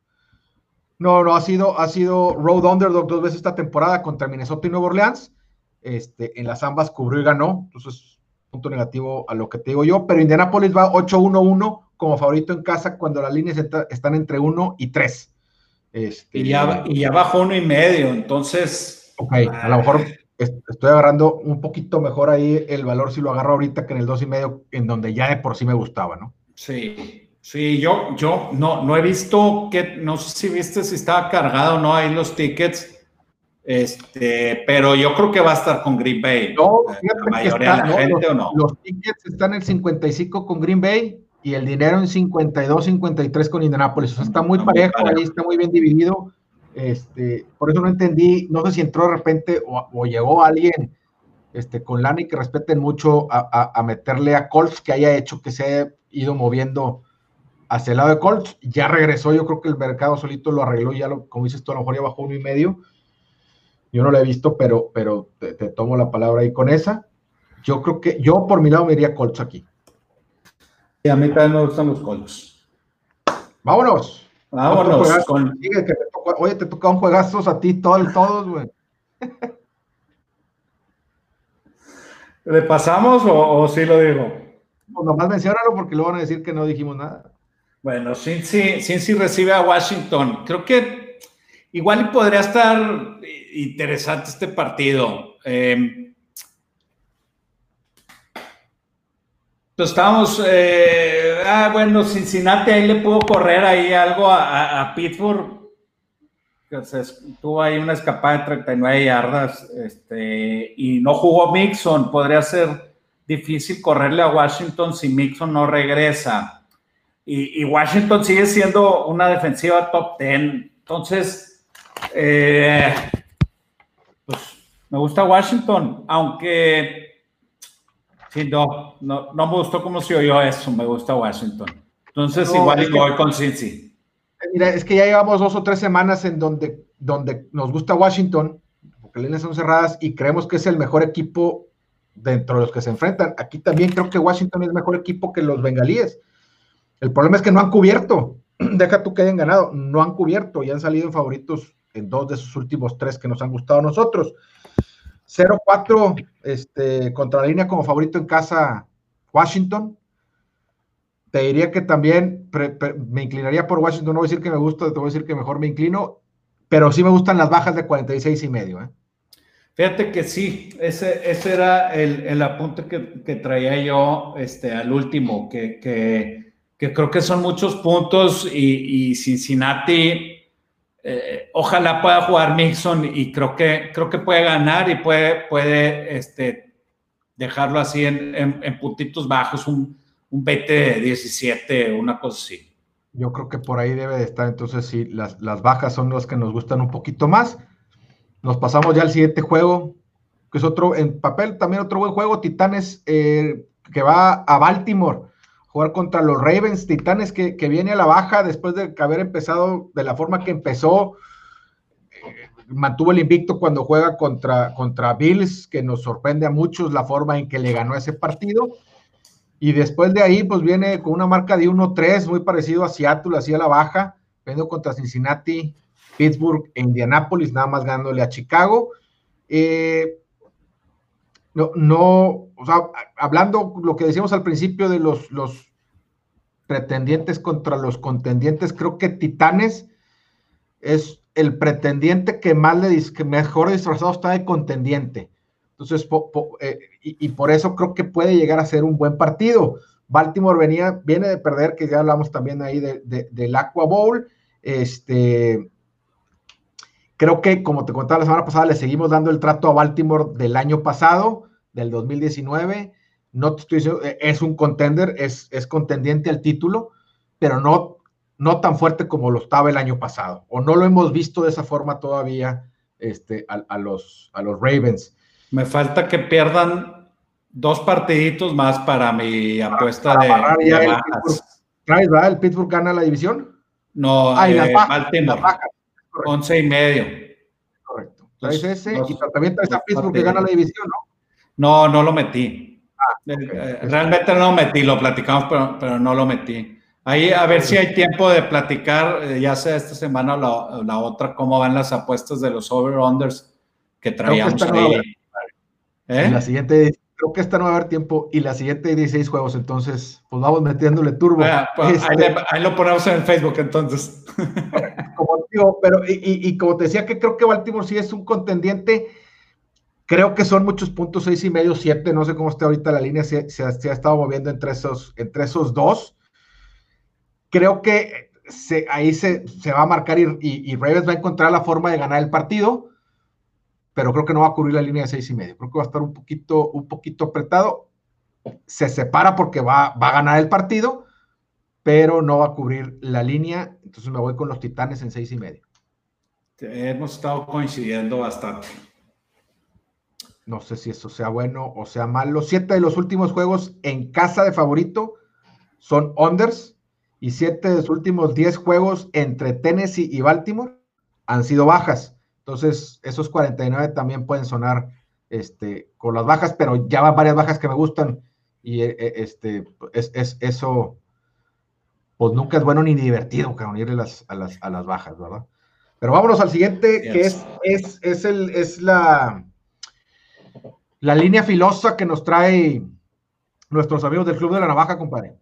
No, no, ha sido, ha sido road underdog dos veces esta temporada contra Minnesota y Nueva Orleans. Este, en las ambas cubrió y ganó, entonces punto negativo a lo que te digo yo, pero Indianapolis va 8-1-1 como favorito en casa cuando las líneas están entre 1 y 3. Este, y, ya, y ya bajo uno y medio, entonces. Ok, a lo mejor estoy agarrando un poquito mejor ahí el valor si lo agarro ahorita que en el dos y medio, en donde ya de por sí me gustaba, ¿no? Sí, sí, yo, yo no, no he visto que, no sé si viste si estaba cargado o no ahí los tickets, este, pero yo creo que va a estar con Green Bay. No, la mayoría de la gente o no. Los tickets están en 55 con Green Bay y el dinero en 52, 53 con Indianapolis. O sea, está muy parejo, ahí está muy bien dividido este, por eso no entendí, no sé si entró de repente o, llegó alguien este, con Lani que respeten mucho a, meterle a Colts, que haya hecho que se haya ido moviendo hacia el lado de Colts. Ya regresó, yo creo que el mercado solito lo arregló, ya lo, como dices tú, a lo mejor ya bajó uno y medio. Yo no lo he visto, pero, pero te, tomo la palabra ahí con esa. Yo creo que yo por mi lado me iría Colts aquí. Y a mí también me gustan los Colts. Vámonos. Vámonos. Con... oye, te toca un juegazos a ti, todos, todos, güey. <laughs> ¿Le pasamos o, sí lo digo? Pues nomás mencionalo porque luego van a decir que no dijimos nada. Bueno, Cincy, Cincy recibe a Washington. Creo que igual podría estar interesante este partido. Eh, Pues estábamos, eh, ah, bueno, Cincinnati ahí le pudo correr ahí algo a, Pittsburgh. tuvo ahí una escapada de 39 yardas este, y no jugó Mixon. Podría ser difícil correrle a Washington si Mixon no regresa. Y, Washington sigue siendo una defensiva top 10. Entonces, eh, pues me gusta Washington, aunque Sí, no, no, no me gustó cómo se oyó eso, me gusta Washington. Entonces, igual voy con Cincy. Mira, es que ya llevamos dos o tres semanas en donde, donde nos gusta Washington, porque las líneas son cerradas y creemos que es el mejor equipo dentro de los que se enfrentan. Aquí también creo que Washington es mejor equipo que los bengalíes. El problema es que no han cubierto. <clears throat> Deja tú que hayan ganado, no han cubierto y han salido en favoritos en dos de sus últimos tres que nos han gustado a nosotros. 0-4 este, contra la línea como favorito en casa Washington. Te diría que también me inclinaría por Washington. No voy a decir que me gusta, te voy a decir que mejor me inclino, pero sí me gustan las bajas de 46 y medio. ¿eh? Fíjate que sí, ese, ese era el, apunte que, traía yo este, al último, que, que, creo que son muchos puntos y, y Cincinnati eh, ojalá pueda jugar Mixon y creo que, creo que puede ganar y puede, puede este, dejarlo así en, puntitos bajos, un, un 20 17, una cosa así. Yo creo que por ahí debe de estar, entonces sí, las, bajas son las que nos gustan un poquito más. Nos pasamos ya al siguiente juego, que es otro, en papel también otro buen juego, Titanes, eh, que va a Baltimore, jugar contra los Ravens, Titanes que, viene a la baja después de haber empezado de la forma que empezó, eh, mantuvo el invicto cuando juega contra, contra Bills, que nos sorprende a muchos la forma en que le ganó ese partido. Y después de ahí, pues viene con una marca de 1-3, muy parecido a Seattle, así a la baja, viendo contra Cincinnati, Pittsburgh e Indianapolis, nada más ganándole a Chicago. Eh, no, no, o sea, hablando lo que decíamos al principio de los, los pretendientes contra los contendientes, creo que Titanes es el pretendiente que más le que mejor disfrazado está de contendiente. Entonces, eh, y, por eso creo que puede llegar a ser un buen partido. Baltimore venía, viene de perder, que ya hablamos también ahí del Aqua Bowl. Este, creo que, como te contaba la semana pasada, le seguimos dando el trato a Baltimore del año pasado, del 2019. No estoy eh, es un contender, es, es contendiente al título, pero no, no tan fuerte como lo estaba el año pasado. O no lo hemos visto de esa forma todavía este, a, los, a los Ravens. Me falta que pierdan dos partiditos más para mi apuesta de, bajas. el Pittsburgh, gana la división? No, ah, eh, Baltimore. Once y medio. Correcto. Traes ese y también traes a Pittsburgh que gana la división, ¿no? No, no lo metí. Ah, eh, eh, realmente no lo metí, lo platicamos, pero, pero, no lo metí. Ahí a ver si hay tiempo de platicar, ya sea esta semana o la, otra, cómo van las apuestas de los over-unders que traíamos ahí. ¿Eh? la siguiente, creo que esta no va a haber tiempo y la siguiente 16 juegos, entonces, pues vamos metiéndole turbo. Pues, este ahí, lo ponemos en Facebook entonces. <laughs> Como digo, pero y, como te decía que creo que Baltimore sí es un contendiente, creo que son muchos puntos, seis y medio, siete, no sé cómo está ahorita la línea, se, se, ha estado moviendo entre esos, entre esos dos. Creo que se, ahí se, se, va a marcar y, y, Ravens va a encontrar la forma de ganar el partido pero creo que no va a cubrir la línea de seis y medio. Creo que va a estar un poquito, un poquito apretado. Se separa porque va, va a ganar el partido, pero no va a cubrir la línea. Entonces me voy con los Titanes en seis y medio. Hemos estado coincidiendo bastante. No sé si eso sea bueno o sea malo. Siete de los últimos juegos en casa de favorito son unders y siete de los últimos diez juegos entre Tennessee y Baltimore han sido bajas. Entonces, esos 49 también pueden sonar este, con las bajas, pero ya van varias bajas que me gustan. Y eh, eh, este, es, eso, pues nunca es bueno ni divertido, que unirle las, a, las, a las bajas, ¿verdad? Pero vámonos al siguiente, que es, es, es, el, es la, la línea filosa que nos trae nuestros amigos del Club de la Navaja, compadre.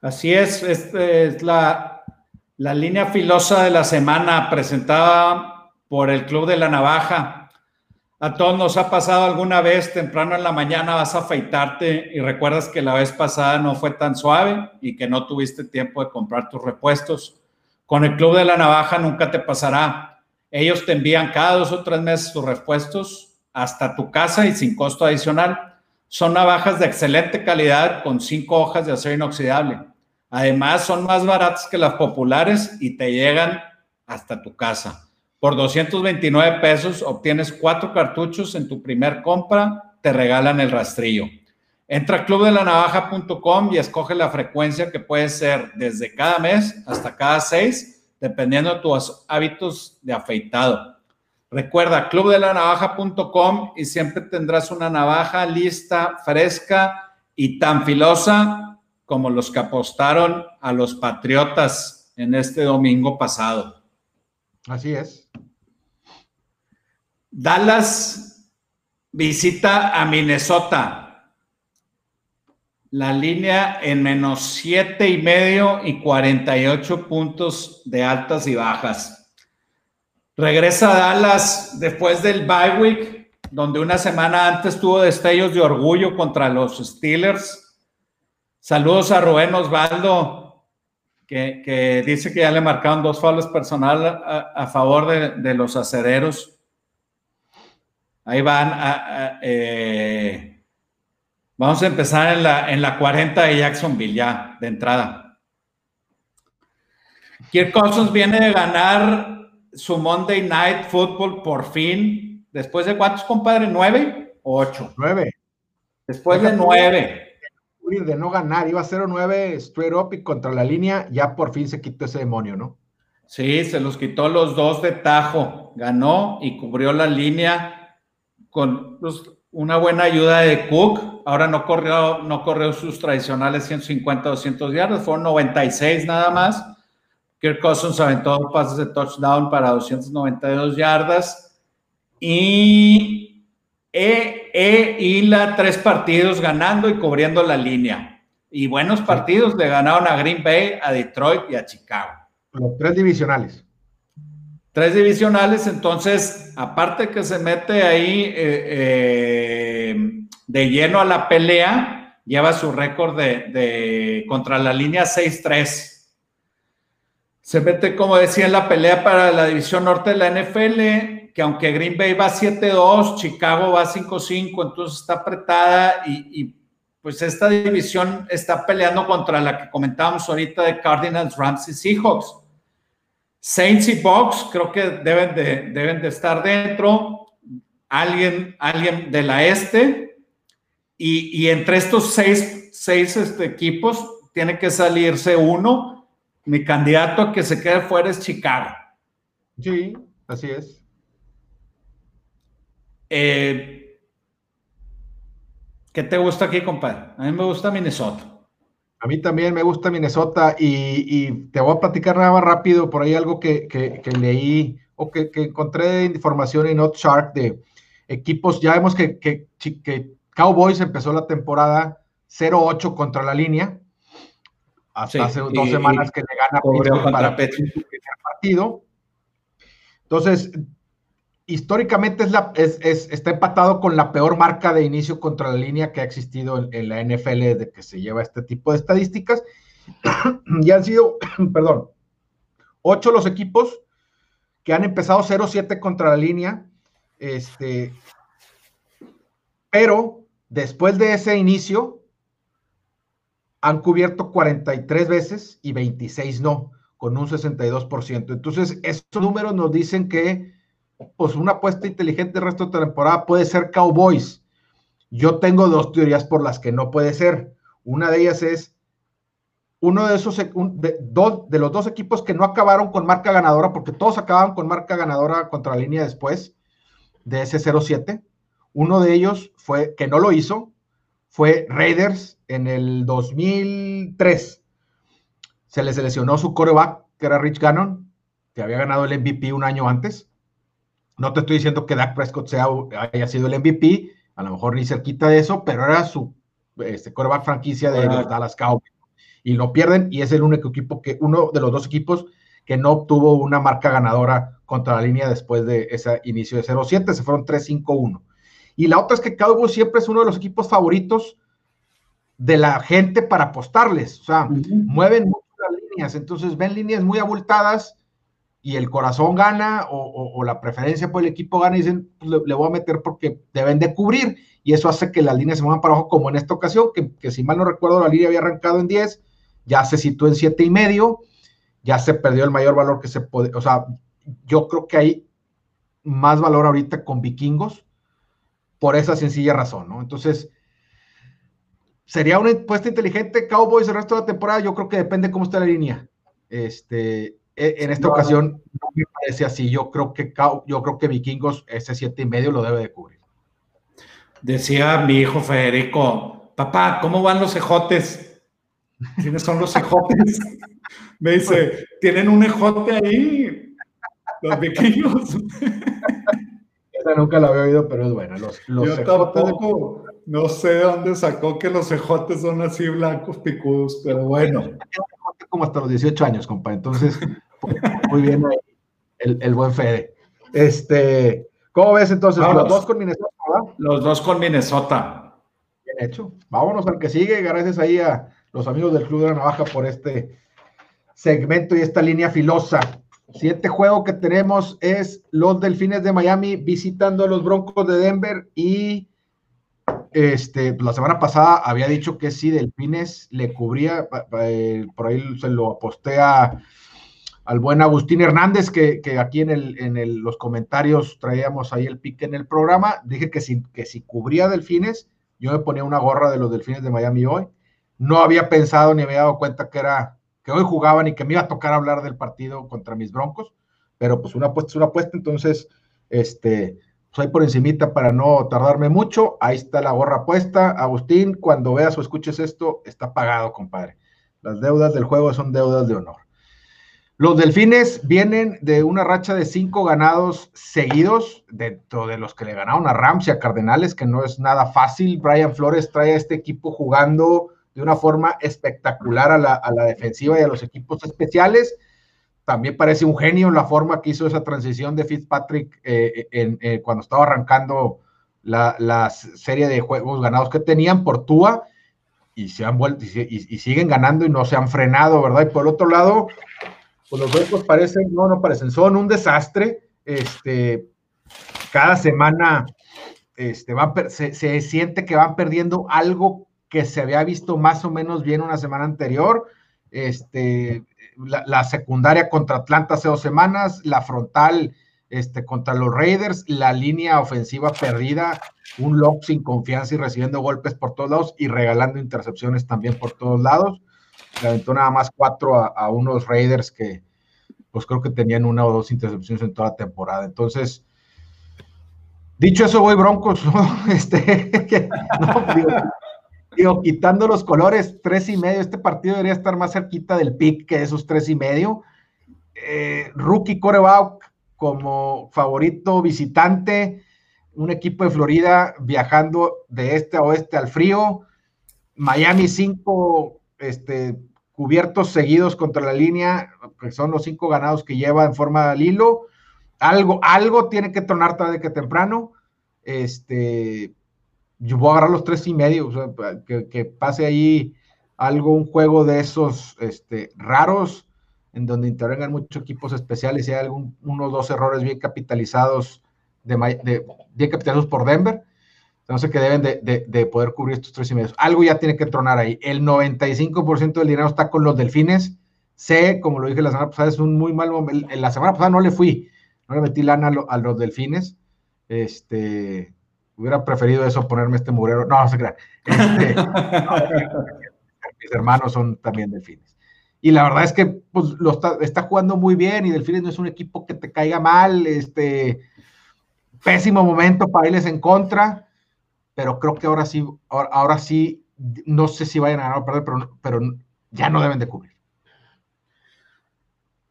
Así es, este es la, la línea filosa de la semana presentada por el Club de la Navaja. A todos nos ha pasado alguna vez temprano en la mañana vas a afeitarte y recuerdas que la vez pasada no fue tan suave y que no tuviste tiempo de comprar tus repuestos. Con el Club de la Navaja nunca te pasará. Ellos te envían cada dos o tres meses tus repuestos hasta tu casa y sin costo adicional. Son navajas de excelente calidad con cinco hojas de acero inoxidable. Además, son más baratas que las populares y te llegan hasta tu casa. Por 229 pesos obtienes cuatro cartuchos en tu primer compra, te regalan el rastrillo. Entra a clubdelanavaja.com y escoge la frecuencia que puede ser desde cada mes hasta cada seis, dependiendo de tus hábitos de afeitado. Recuerda clubdelanavaja.com y siempre tendrás una navaja lista, fresca y tan filosa como los que apostaron a los Patriotas en este domingo pasado. Así es. Dallas visita a Minnesota. La línea en menos siete y medio y 48 puntos de altas y bajas. Regresa a Dallas después del bye week, donde una semana antes tuvo destellos de orgullo contra los Steelers. Saludos a Rubén Osvaldo, que, dice que ya le marcaron dos falos personal a, favor de, los acereros. Ahí van. A, eh, Vamos a empezar en la, en la 40 de Jacksonville ya, de entrada. Kirk Cousins viene de ganar su Monday Night Football por fin. ¿Después de cuántos, compadre? ¿Nueve o ocho? Nueve. Después de nueve. De no ganar, iba a 0-9 straight up y contra la línea, ya por fin se quitó ese demonio, ¿no? Sí, se los quitó los dos de tajo. Ganó y cubrió la línea con pues, una buena ayuda de Cook. Ahora no corrió, no corrió sus tradicionales 150, 200 yardas, fueron 96 nada más. Kirk Cousins aventó pases de touchdown para 292 yardas. Y e, e y la tres partidos ganando y cubriendo la línea. Y buenos partidos le ganaron a Green Bay, a Detroit y a Chicago. Los tres divisionales. Tres divisionales, entonces, aparte que se mete ahí eh, eh, de lleno a la pelea, lleva su récord de, contra la línea 6-3. Se mete, como decía, en la pelea para la división norte de la NFL, que aunque Green Bay va 7-2, Chicago va 5-5, entonces está apretada y, pues esta división está peleando contra la que comentábamos ahorita de Cardinals, Rams y Seahawks. Saints y Bucks creo que deben de, deben de estar dentro. Alguien, alguien de la este. Y, y entre estos seis, seis este, equipos tiene que salirse uno. Mi candidato a que se quede fuera es Chicago. Sí, así es. Eh, ¿Qué te gusta aquí, compadre? A mí me gusta Minnesota. A mí también me gusta Minnesota y, te voy a platicar nada más rápido por ahí algo que, leí o que, encontré de información en Not Shark de equipos. Ya vemos que, que, Cowboys empezó la temporada 0-8 contra la línea. Hasta hace dos semanas que le gana Pittsburgh para el partido. Entonces, históricamente está empatado con la peor marca de inicio contra la línea que ha existido en, la NFL desde que se lleva este tipo de estadísticas. <clears throat> y han sido, <clears throat> perdón, ocho los equipos que han empezado 0-7 contra la línea. Este, pero después de ese inicio, han cubierto 43 veces y 26 no, con un 62%. Entonces, estos números nos dicen que pues una apuesta inteligente el resto de temporada puede ser Cowboys. Yo tengo dos teorías por las que no puede ser. Una de ellas es uno de esos, de, dos, de los dos equipos que no acabaron con marca ganadora, porque todos acabaron con marca ganadora contra la línea después de ese 0-7. Uno de ellos fue, que no lo hizo, fue Raiders en el 2003. Se le seleccionó su coreback, que era Rich Gannon, que había ganado el MVP un año antes. No te estoy diciendo que Dak Prescott sea, haya sido el MVP, a lo mejor ni cerquita de eso, pero era su este, coreback franquicia de los Dallas Cowboys. Y lo pierden y es el único equipo que, uno de los dos equipos que no obtuvo una marca ganadora contra la línea después de ese inicio de 0-7, se fueron 3-5-1. Y la otra es que Cowboys siempre es uno de los equipos favoritos de la gente para apostarles. O sea, mueven mucho las líneas, entonces ven líneas muy abultadas y el corazón gana o, la preferencia por el equipo gana y dicen, pues, le, voy a meter porque deben de cubrir y eso hace que las líneas se muevan para abajo como en esta ocasión, que, si mal no recuerdo la línea había arrancado en 10, ya se situó en siete y medio, ya se perdió el mayor valor que se puede, o sea, yo creo que hay más valor ahorita con vikingos por esa sencilla razón, ¿no? Entonces, sería una apuesta inteligente Cowboys el resto de la temporada, yo creo que depende cómo está la línea. Este, en esta ocasión no me parece así. Yo creo que yo creo que Vikingos ese siete y medio lo debe de cubrir. Decía mi hijo Federico, papá, ¿cómo van los ejotes? ¿Quiénes son los ejotes? <laughs> Me dice, ¿tienen un ejote ahí? Los vikingos. Esa nunca la había oído, pero es buena. Los, Yo tampoco, no sé de dónde sacó que los ejotes son así blancos picudos, pero bueno. <laughs> Como hasta los 18 años, compa. Entonces, muy bien el, buen Fede. Este, ¿cómo ves entonces? los dos con Minnesota, Los dos con Minnesota. Bien hecho. Vámonos al que sigue. Gracias ahí a los amigos del Club de la Navaja por este segmento y esta línea filosa. Siguiente juego que tenemos es los Delfines de Miami visitando a los Broncos de Denver y este, la semana pasada había dicho que sí, Delfines le cubría, eh, por ahí se lo aposté al buen Agustín Hernández, que, aquí en, el, en los comentarios traíamos ahí el pique en el programa. Dije que si, cubría Delfines, yo me ponía una gorra de los Delfines de Miami hoy. No había pensado ni había dado cuenta que era que hoy jugaban y que me iba a tocar hablar del partido contra mis Broncos, pero pues una apuesta es una apuesta, entonces, este, soy pues, por encimita para no tardarme mucho. Ahí está la gorra puesta. Agustín, cuando veas o escuches esto, está pagado, compadre. Las deudas del juego son deudas de honor. Los delfines vienen de una racha de cinco ganados seguidos, dentro de los que le ganaron a Rams y a Cardenales, que no es nada fácil. Brian Flores trae a este equipo jugando de una forma espectacular a la, defensiva y a los equipos especiales también parece un genio la forma que hizo esa transición de Fitzpatrick eh, eh, cuando estaba arrancando la, serie de juegos ganados que tenían por Tua y se han vuelto y, siguen ganando y no se han frenado, ¿verdad? Y por otro lado, pues los huecos parecen, no, no parecen, son un desastre. Este, cada semana este, se, se siente que van perdiendo algo que se había visto más o menos bien una semana anterior. Este, la, secundaria contra Atlanta hace dos semanas, la frontal este, contra los Raiders, la línea ofensiva perdida, un lock sin confianza y recibiendo golpes por todos lados y regalando intercepciones también por todos lados. Le aventó nada más cuatro a, unos Raiders que, pues creo que tenían una o dos intercepciones en toda la temporada. Entonces, dicho eso, voy Broncos, <laughs> Este, no, digo, Digo, quitando los colores, tres y medio. Este partido debería estar más cerquita del pick que esos tres y medio. Eh, rookie coreback como favorito visitante. Un equipo de Florida viajando de este a oeste al frío. Miami, cinco este, cubiertos seguidos contra la línea, que son los cinco ganados que lleva en forma de hilo. Algo, algo tiene que tronar tarde que temprano. Este, yo voy a agarrar los tres y medio, que, pase ahí algo, un juego de esos este, raros, en donde intervengan muchos equipos especiales y hay algún, unos dos errores bien capitalizados, de, bien capitalizados por Denver. Entonces que deben de, poder cubrir estos tres y medio. Algo ya tiene que tronar ahí. El 95% del dinero está con los delfines. Sé, como lo dije la semana pasada, es un muy mal momento. La semana pasada no le fui, no le metí lana a, a los delfines. Este, Hubiera preferido eso, ponerme este murero. No, no se crean. Este, <laughs> mis hermanos son también delfines. Y la verdad es que pues, lo está, jugando muy bien y Delfines no es un equipo que te caiga mal. Este, pésimo momento para irles en contra, pero creo que ahora sí, ahora, sí, no sé si vayan a ganar o perder, pero, pero ya no deben de cubrir.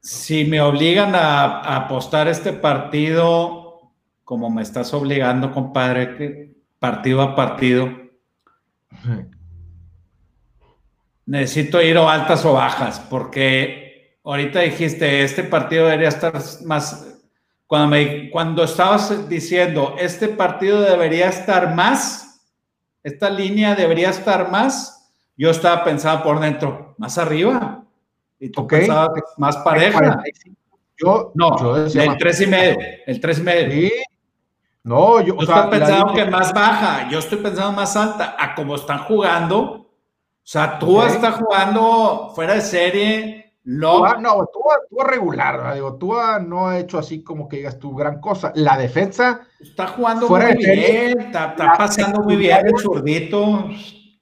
Si me obligan a apostar este partido, como me estás obligando, compadre, que partido a partido. Necesito ir o altas o bajas, porque ahorita dijiste, este partido debería estar más, cuando, me, cuando estabas diciendo, este partido debería estar más, esta línea debería estar más, yo estaba pensando por dentro, más arriba. Y tú pensabas más pareja. Yo, no, el tres y medio, el tres y medio. No, yo, estoy pensando que más baja, yo estoy pensando más alta, a como están jugando. O sea, tú estás jugando fuera de serie, no. no, tú, tú regular, digo, tú no ha hecho así como que digas tu gran cosa. La defensa está jugando muy bien, está, pasando muy bien el zurdito.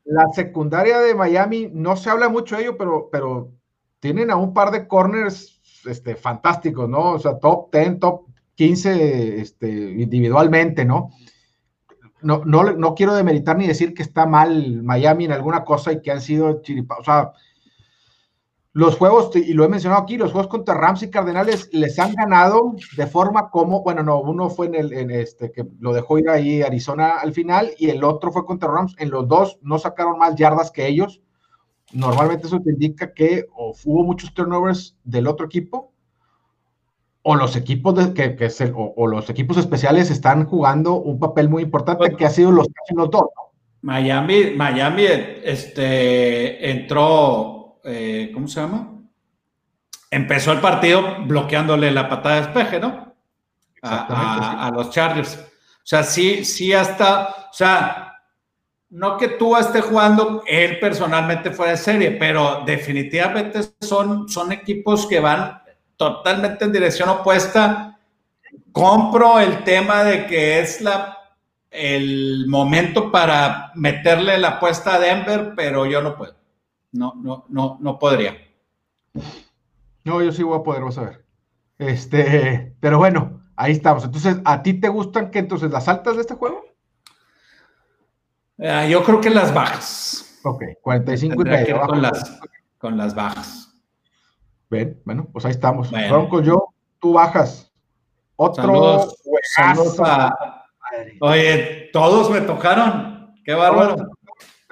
La secundaria de Miami, no se habla mucho de ello, pero, pero tienen a un par de corners este, fantásticos, ¿no? O sea, top 10, top 15 este, individualmente, ¿no? No, no, no quiero demeritar ni decir que está mal Miami en alguna cosa y que han sido chiripa, o sea, los juegos, y lo he mencionado aquí, los juegos contra Rams y Cardenales les han ganado de forma como, bueno, no, uno fue en el, en este, que lo dejó ir ahí Arizona al final, y el otro fue contra Rams, en los dos no sacaron más yardas que ellos, normalmente eso te indica que hubo muchos turnovers del otro equipo, o los equipos de, que, que o, los equipos especiales están jugando un papel muy importante que ha sido los los dos. Miami, Miami, este, entró, eh, ¿cómo se llama? Empezó el partido bloqueándole la patada de despeje, ¿no? A, a, los Chargers. O sea, sí, sí hasta, o sea, no que tú esté jugando él personalmente fuera de serie, pero definitivamente son, son equipos que van totalmente en dirección opuesta. Compro el tema de que es la, el momento para meterle la apuesta a Denver, pero yo no puedo. No, no, no, no podría. No, yo sí voy a poder, vamos a ver. Este, pero bueno, ahí estamos. Entonces, ¿a ti te gustan que entonces las altas de este juego? Eh, yo creo que las bajas. Ok, 45 y medio. Con las, con las bajas. Ven, bueno, pues ahí estamos. Bueno. yo, tú bajas. Otro saludos, Oye, todos me tocaron. Qué bárbaro.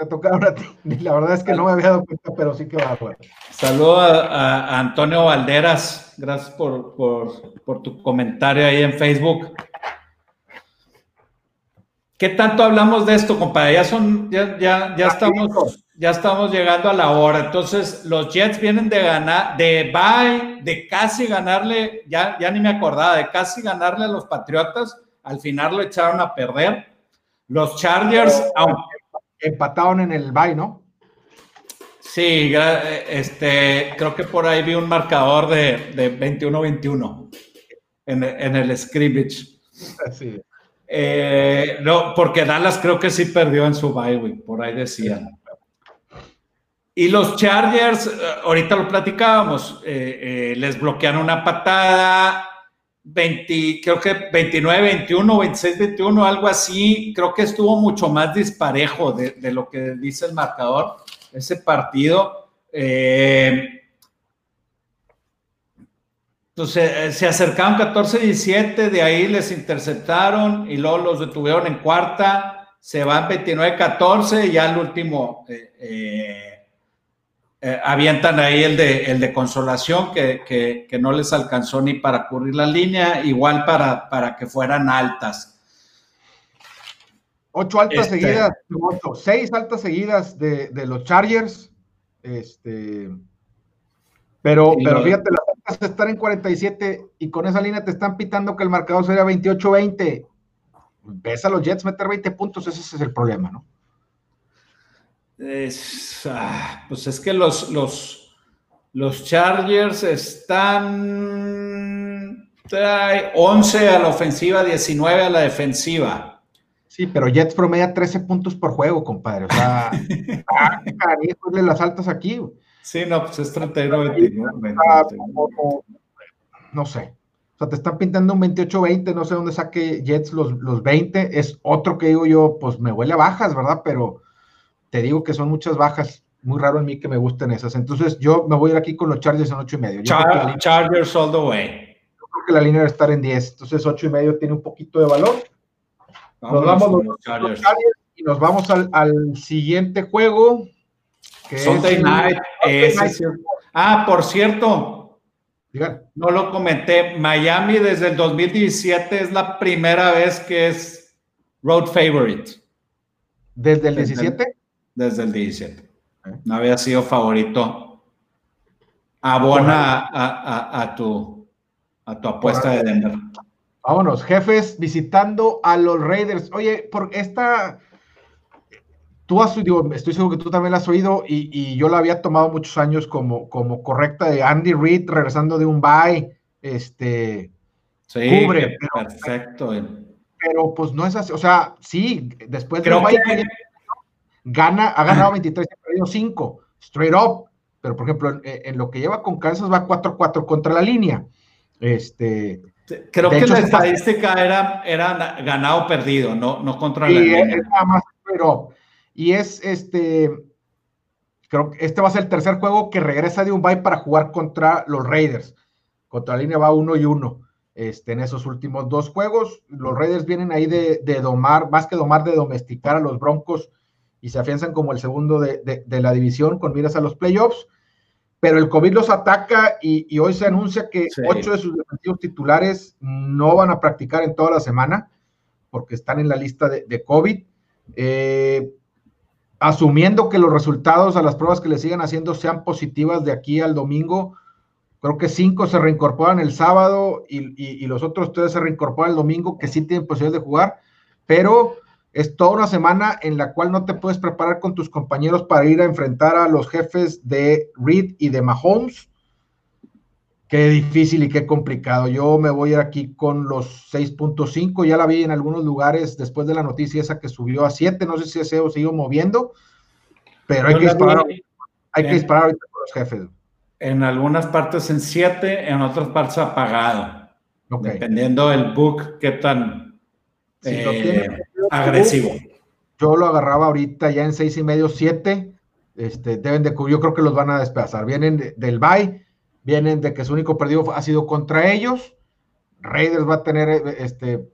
Te tocaron a ti. <laughs> La verdad es que no me había dado cuenta, pero sí que bárbaro. Saludo a, Antonio Valderas. Gracias por, por tu comentario ahí en Facebook. ¿Qué tanto hablamos de esto, compadre? Ya son, ya, ya, ya estamos, ya estamos llegando a la hora. Entonces, los Jets vienen de ganar, de bye, de casi ganarle, ya, ya ni me acordaba, de casi ganarle a los Patriotas. Al final lo echaron a perder. Los Chargers, empataron en el bye, ¿no? Sí, este, creo que por ahí vi un marcador de, de 21-21 en, en, el scrimmage. Eh, no, porque Dallas creo que sí perdió en su bye por ahí decían. Y los Chargers, eh, ahorita lo platicábamos, eh, les bloquearon una patada, 20, creo que 29, 21, 26, 21, algo así. Creo que estuvo mucho más disparejo de, de lo que dice el marcador ese partido. Eh, entonces eh, se acercaron 14-17, de ahí les interceptaron y luego los detuvieron en cuarta, se van 29-14 y ya el último eh, eh, avientan ahí el de, el de consolación que, no les alcanzó ni para cubrir la línea, igual para, para que fueran altas. Ocho altas este, seguidas, seis altas seguidas de, los Chargers. Este, pero, pero fíjate, las estar en 47 y con esa línea te están pitando que el marcador sería 28-20. Ves a los Jets meter 20 puntos, ese es el problema, ¿no? Ah, pues es que los, los, los Chargers están 11 a la ofensiva, 19 a la defensiva. Sí, pero Jets promedia 13 puntos por juego, compadre. O sea, <laughs> ah, las altas aquí. Sí, no, pues es 31-29. No sé. O sea, te están pintando un 28-20, no sé dónde saque Jets los, los 20. Es otro que digo yo, pues me huele a bajas, ¿verdad? Pero te digo que son muchas bajas. Muy raro en mí que me gusten esas. Entonces yo me voy a ir aquí con los Chargers en 8 y medio. Chargers all the way. Yo creo que la línea debe estar en 10. Entonces 8 y medio tiene un poquito de valor. nos vamos los, Chargers. y nos vamos al, al siguiente juego Sunday Night. Ah, por cierto, no lo comenté. Miami desde el 2017 es la primera vez que es road favorite. ¿Desde el 17? Desde el 17. No había sido favorito. Abona a, tu, a tu apuesta de Denver. Vámonos, jefes, visitando a los Raiders. Oye, por esta tú has, digo, estoy seguro que tú también la has oído y, yo la había tomado muchos años como, como correcta de Andy Reid regresando de un bye, este, cubre. perfecto. Pero pues no es así, o sea, sí, después de un bye gana, ha ganado 23 y ha perdido 5, straight up, pero por ejemplo, en, lo que lleva con Kansas va 4-4 contra la línea. Este, Creo que la estadística era, era ganado perdido, no, no contra la línea. Era más straight up. Y es este, creo que este va a ser el tercer juego que regresa de un bye para jugar contra los Raiders. Contra la línea va uno y uno. Este, en esos últimos dos juegos, los Raiders vienen ahí de, domar, más que domar, de domesticar a los Broncos y se afianzan como el segundo de, la división con miras a los playoffs. Pero el COVID los ataca y, hoy se anuncia que ocho de sus defensivos titulares no van a practicar en toda la semana porque están en la lista de, COVID. Eh, asumiendo que los resultados a las pruebas que le sigan haciendo sean positivas de aquí al domingo, creo que cinco se reincorporan el sábado y, los otros tres se reincorporan el domingo, que sí tienen posibilidad de jugar, pero es toda una semana en la cual no te puedes preparar con tus compañeros para ir a enfrentar a los jefes de Reed y de Mahomes. Qué difícil y qué complicado. Yo me voy a ir aquí con los 6.5. Ya la vi en algunos lugares después de la noticia esa que subió a 7. No sé si ese o sigo moviendo, pero hay que disparar, hay que disparar ahorita con los jefes. En algunas partes en 7, en otras partes apagado. Dependiendo del book, qué tan eh, agresivo. Yo lo agarraba ahorita ya en seis y medio, 7. Este, deben de, yo creo que los van a despedazar. Vienen del bye vienen de que su único perdido ha sido contra ellos. Raiders va a tener, este,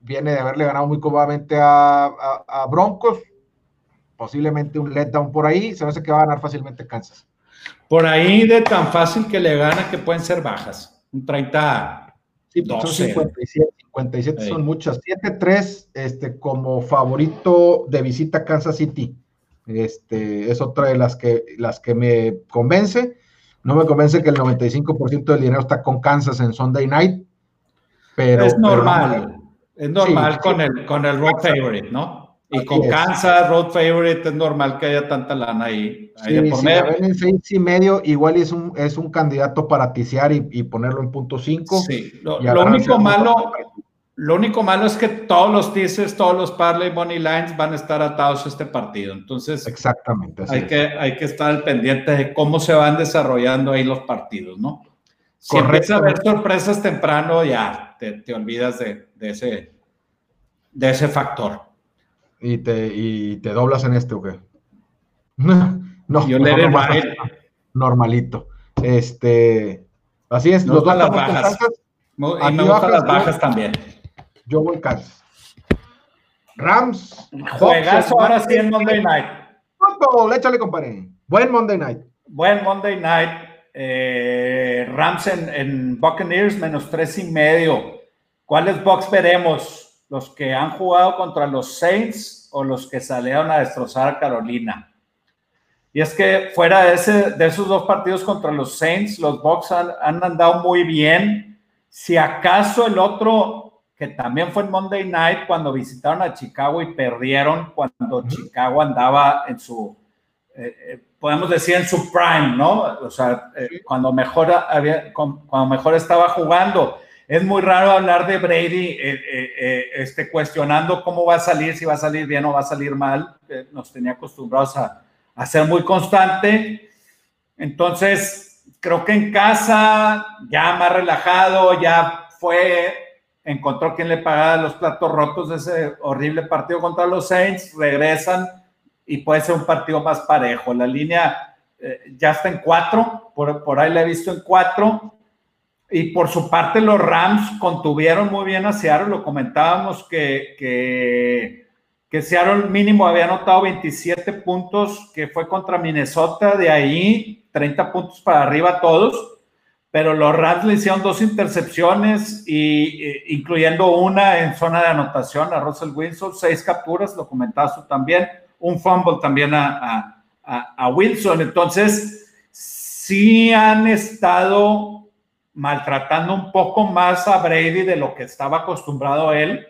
viene de haberle ganado muy cómodamente a, Broncos, posiblemente un letdown por ahí, se me hace que va a ganar fácilmente Kansas. Por ahí de tan fácil que le gana que pueden ser bajas, un 30. Sí, 57, 57 son muchas. 7-3 este, como favorito de visita Kansas City. Este, es otra de las que, las que me convence. No me convence que el 95% del dinero está con Kansas en Sunday Night. Pero, es normal, es normal con, el, con el road favorite, ¿no? Y con Kansas, road favorite, es normal que haya tanta lana ahí. Sí, por si medio. ven en seis y medio, igual es un, es un candidato para tisear y, y ponerlo en punto cinco. Sí, lo, lo único malo, lo único malo es que todos los teasers, todos los parlay money lines van a estar atados a este partido. Entonces, exactamente. Hay que, hay que estar al pendiente de cómo se van desarrollando ahí los partidos, ¿no? Si empieza a haber sorpresas temprano, ya te, te olvidas de, de, ese, de ese factor. ¿Y te, ¿Y te doblas en este o qué? <laughs> no, Yo le normalito, <laughs> normalito. Este, así es, los dos las bajas. y me las bajas también. Yo voy Kansas. Rams. Juegazo ahora sí en Monday Night. Fútbol, échale, compadre. Buen Monday Night. Buen Monday Night. Eh, Rams en, Buccaneers menos tres y medio. ¿Cuáles box veremos? ¿Los que han jugado contra los Saints o los que salieron a destrozar a Carolina? Y es que fuera de, ese, de esos dos partidos contra los Saints, los Bucks han, han andado muy bien. Si acaso el otro que también fue en Monday Night cuando visitaron a Chicago y perdieron cuando Chicago andaba en su, eh, eh, podemos decir, en su prime, ¿no? O sea, eh, cuando, mejor había, cuando mejor estaba jugando. Es muy raro hablar de Brady este, cuestionando cómo va a salir, si va a salir bien o va a salir mal. nos tenía acostumbrados a, a ser muy constante. Entonces, creo que en casa, ya más relajado, ya fue encontró quien le pagara los platos rotos de ese horrible partido contra los Saints, regresan y puede ser un partido más parejo. La línea eh, ya está en cuatro, por, por, ahí la he visto en cuatro. Y por su parte los Rams contuvieron muy bien a Seattle, lo comentábamos que, que, que Seattle mínimo había anotado 27 puntos, que fue contra Minnesota, de ahí 30 puntos para arriba todos pero los Rams le hicieron dos intercepciones, y, incluyendo una en zona de anotación a Russell Wilson, seis capturas, lo comentaste tú también, un fumble también a, a, a, Wilson. Entonces, sí han estado maltratando un poco más a Brady de lo que estaba acostumbrado él.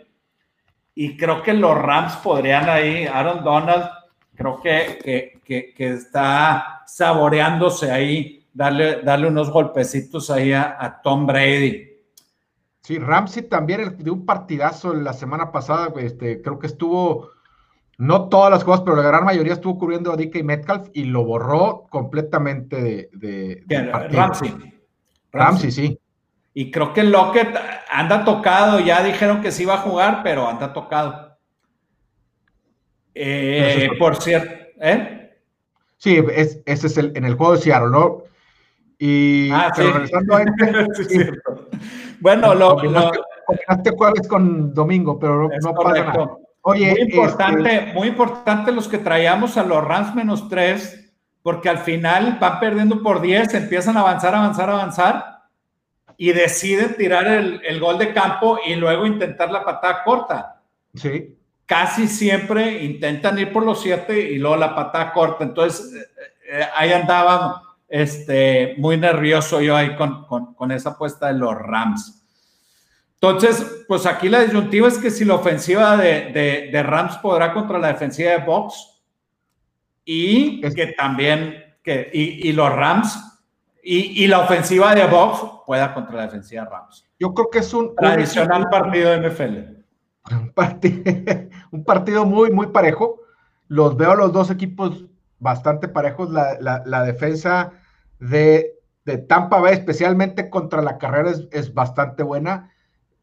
Y creo que los Rams podrían ahí, Aaron Donald, creo que, que, que, que está saboreándose ahí darle, darle unos golpecitos ahí a, Tom Brady. Sí, Ramsey también de un partidazo la semana pasada, este, creo que estuvo, no todas las cosas, pero la gran mayoría estuvo cubriendo a DK Metcalf y lo borró completamente de, de Ramsey. Ramsey. sí. Y creo que Lockett anda tocado, ya dijeron que sí iba a jugar, pero anda tocado. Eh, por cierto, ¿eh? Sí, ese es el, en el juego de Seattle, ¿no? Y ah, regresando a <laughs> este, bueno, lo, combinaste jueves con domingo, pero no pasa nada. Oye, muy importante, este, muy importante los que traíamos a los Rams menos tres, porque al final van perdiendo por 10, empiezan a avanzar, avanzar, avanzar y deciden tirar el, el gol de campo y luego intentar la patada corta. Sí. Casi siempre intentan ir por los siete y luego la patada corta. Entonces, eh, eh, ahí andaban este, muy nervioso yo ahí con, con, esa apuesta de los Rams. Entonces, pues aquí la disyuntiva es que si la ofensiva de, Rams podrá contra la defensiva de Box y que también, que, y, los Rams y, la ofensiva de Box pueda contra la defensiva de Rams. Yo creo que es un tradicional partido de NFL. <laughs> Un partido, <laughs> un partido muy, muy parejo. Los veo a los dos equipos bastante parejos. La, defensa de, Tampa Bay, especialmente contra la carrera, es, bastante buena.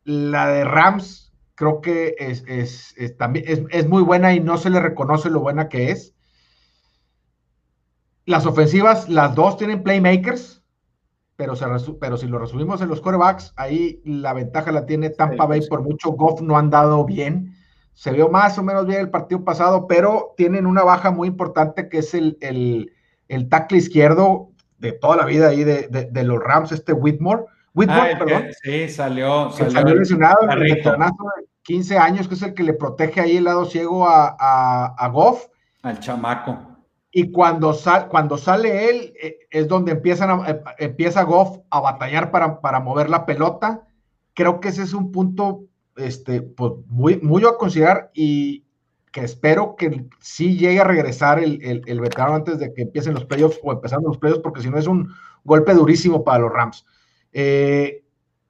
La de Rams, creo que es, también, es, muy buena y no se le reconoce lo buena que es. Las ofensivas, las dos tienen playmakers, pero, pero si lo resumimos en los corebacks, ahí la ventaja la tiene Tampa Bay, por mucho Goff no han dado bien se vio más o menos bien el partido pasado, pero tienen una baja muy importante que es el, el, tackle izquierdo de toda la vida ahí de, los Rams, este Whitmore. Whitmore, ah, perdón. sí, salió, salió, lesionado en el de 15 años, que es el que le protege ahí el lado ciego a, a, Goff. Al chamaco. Y cuando, sal, cuando sale él, eh, es donde empiezan eh, empieza Goff a batallar para, para mover la pelota. Creo que ese es un punto este, pues muy, muy a considerar y que espero que sí llegue a regresar el, el, veterano antes de que empiecen los playoffs o empezando los playoffs, porque si no es un golpe durísimo para los Rams. Eh,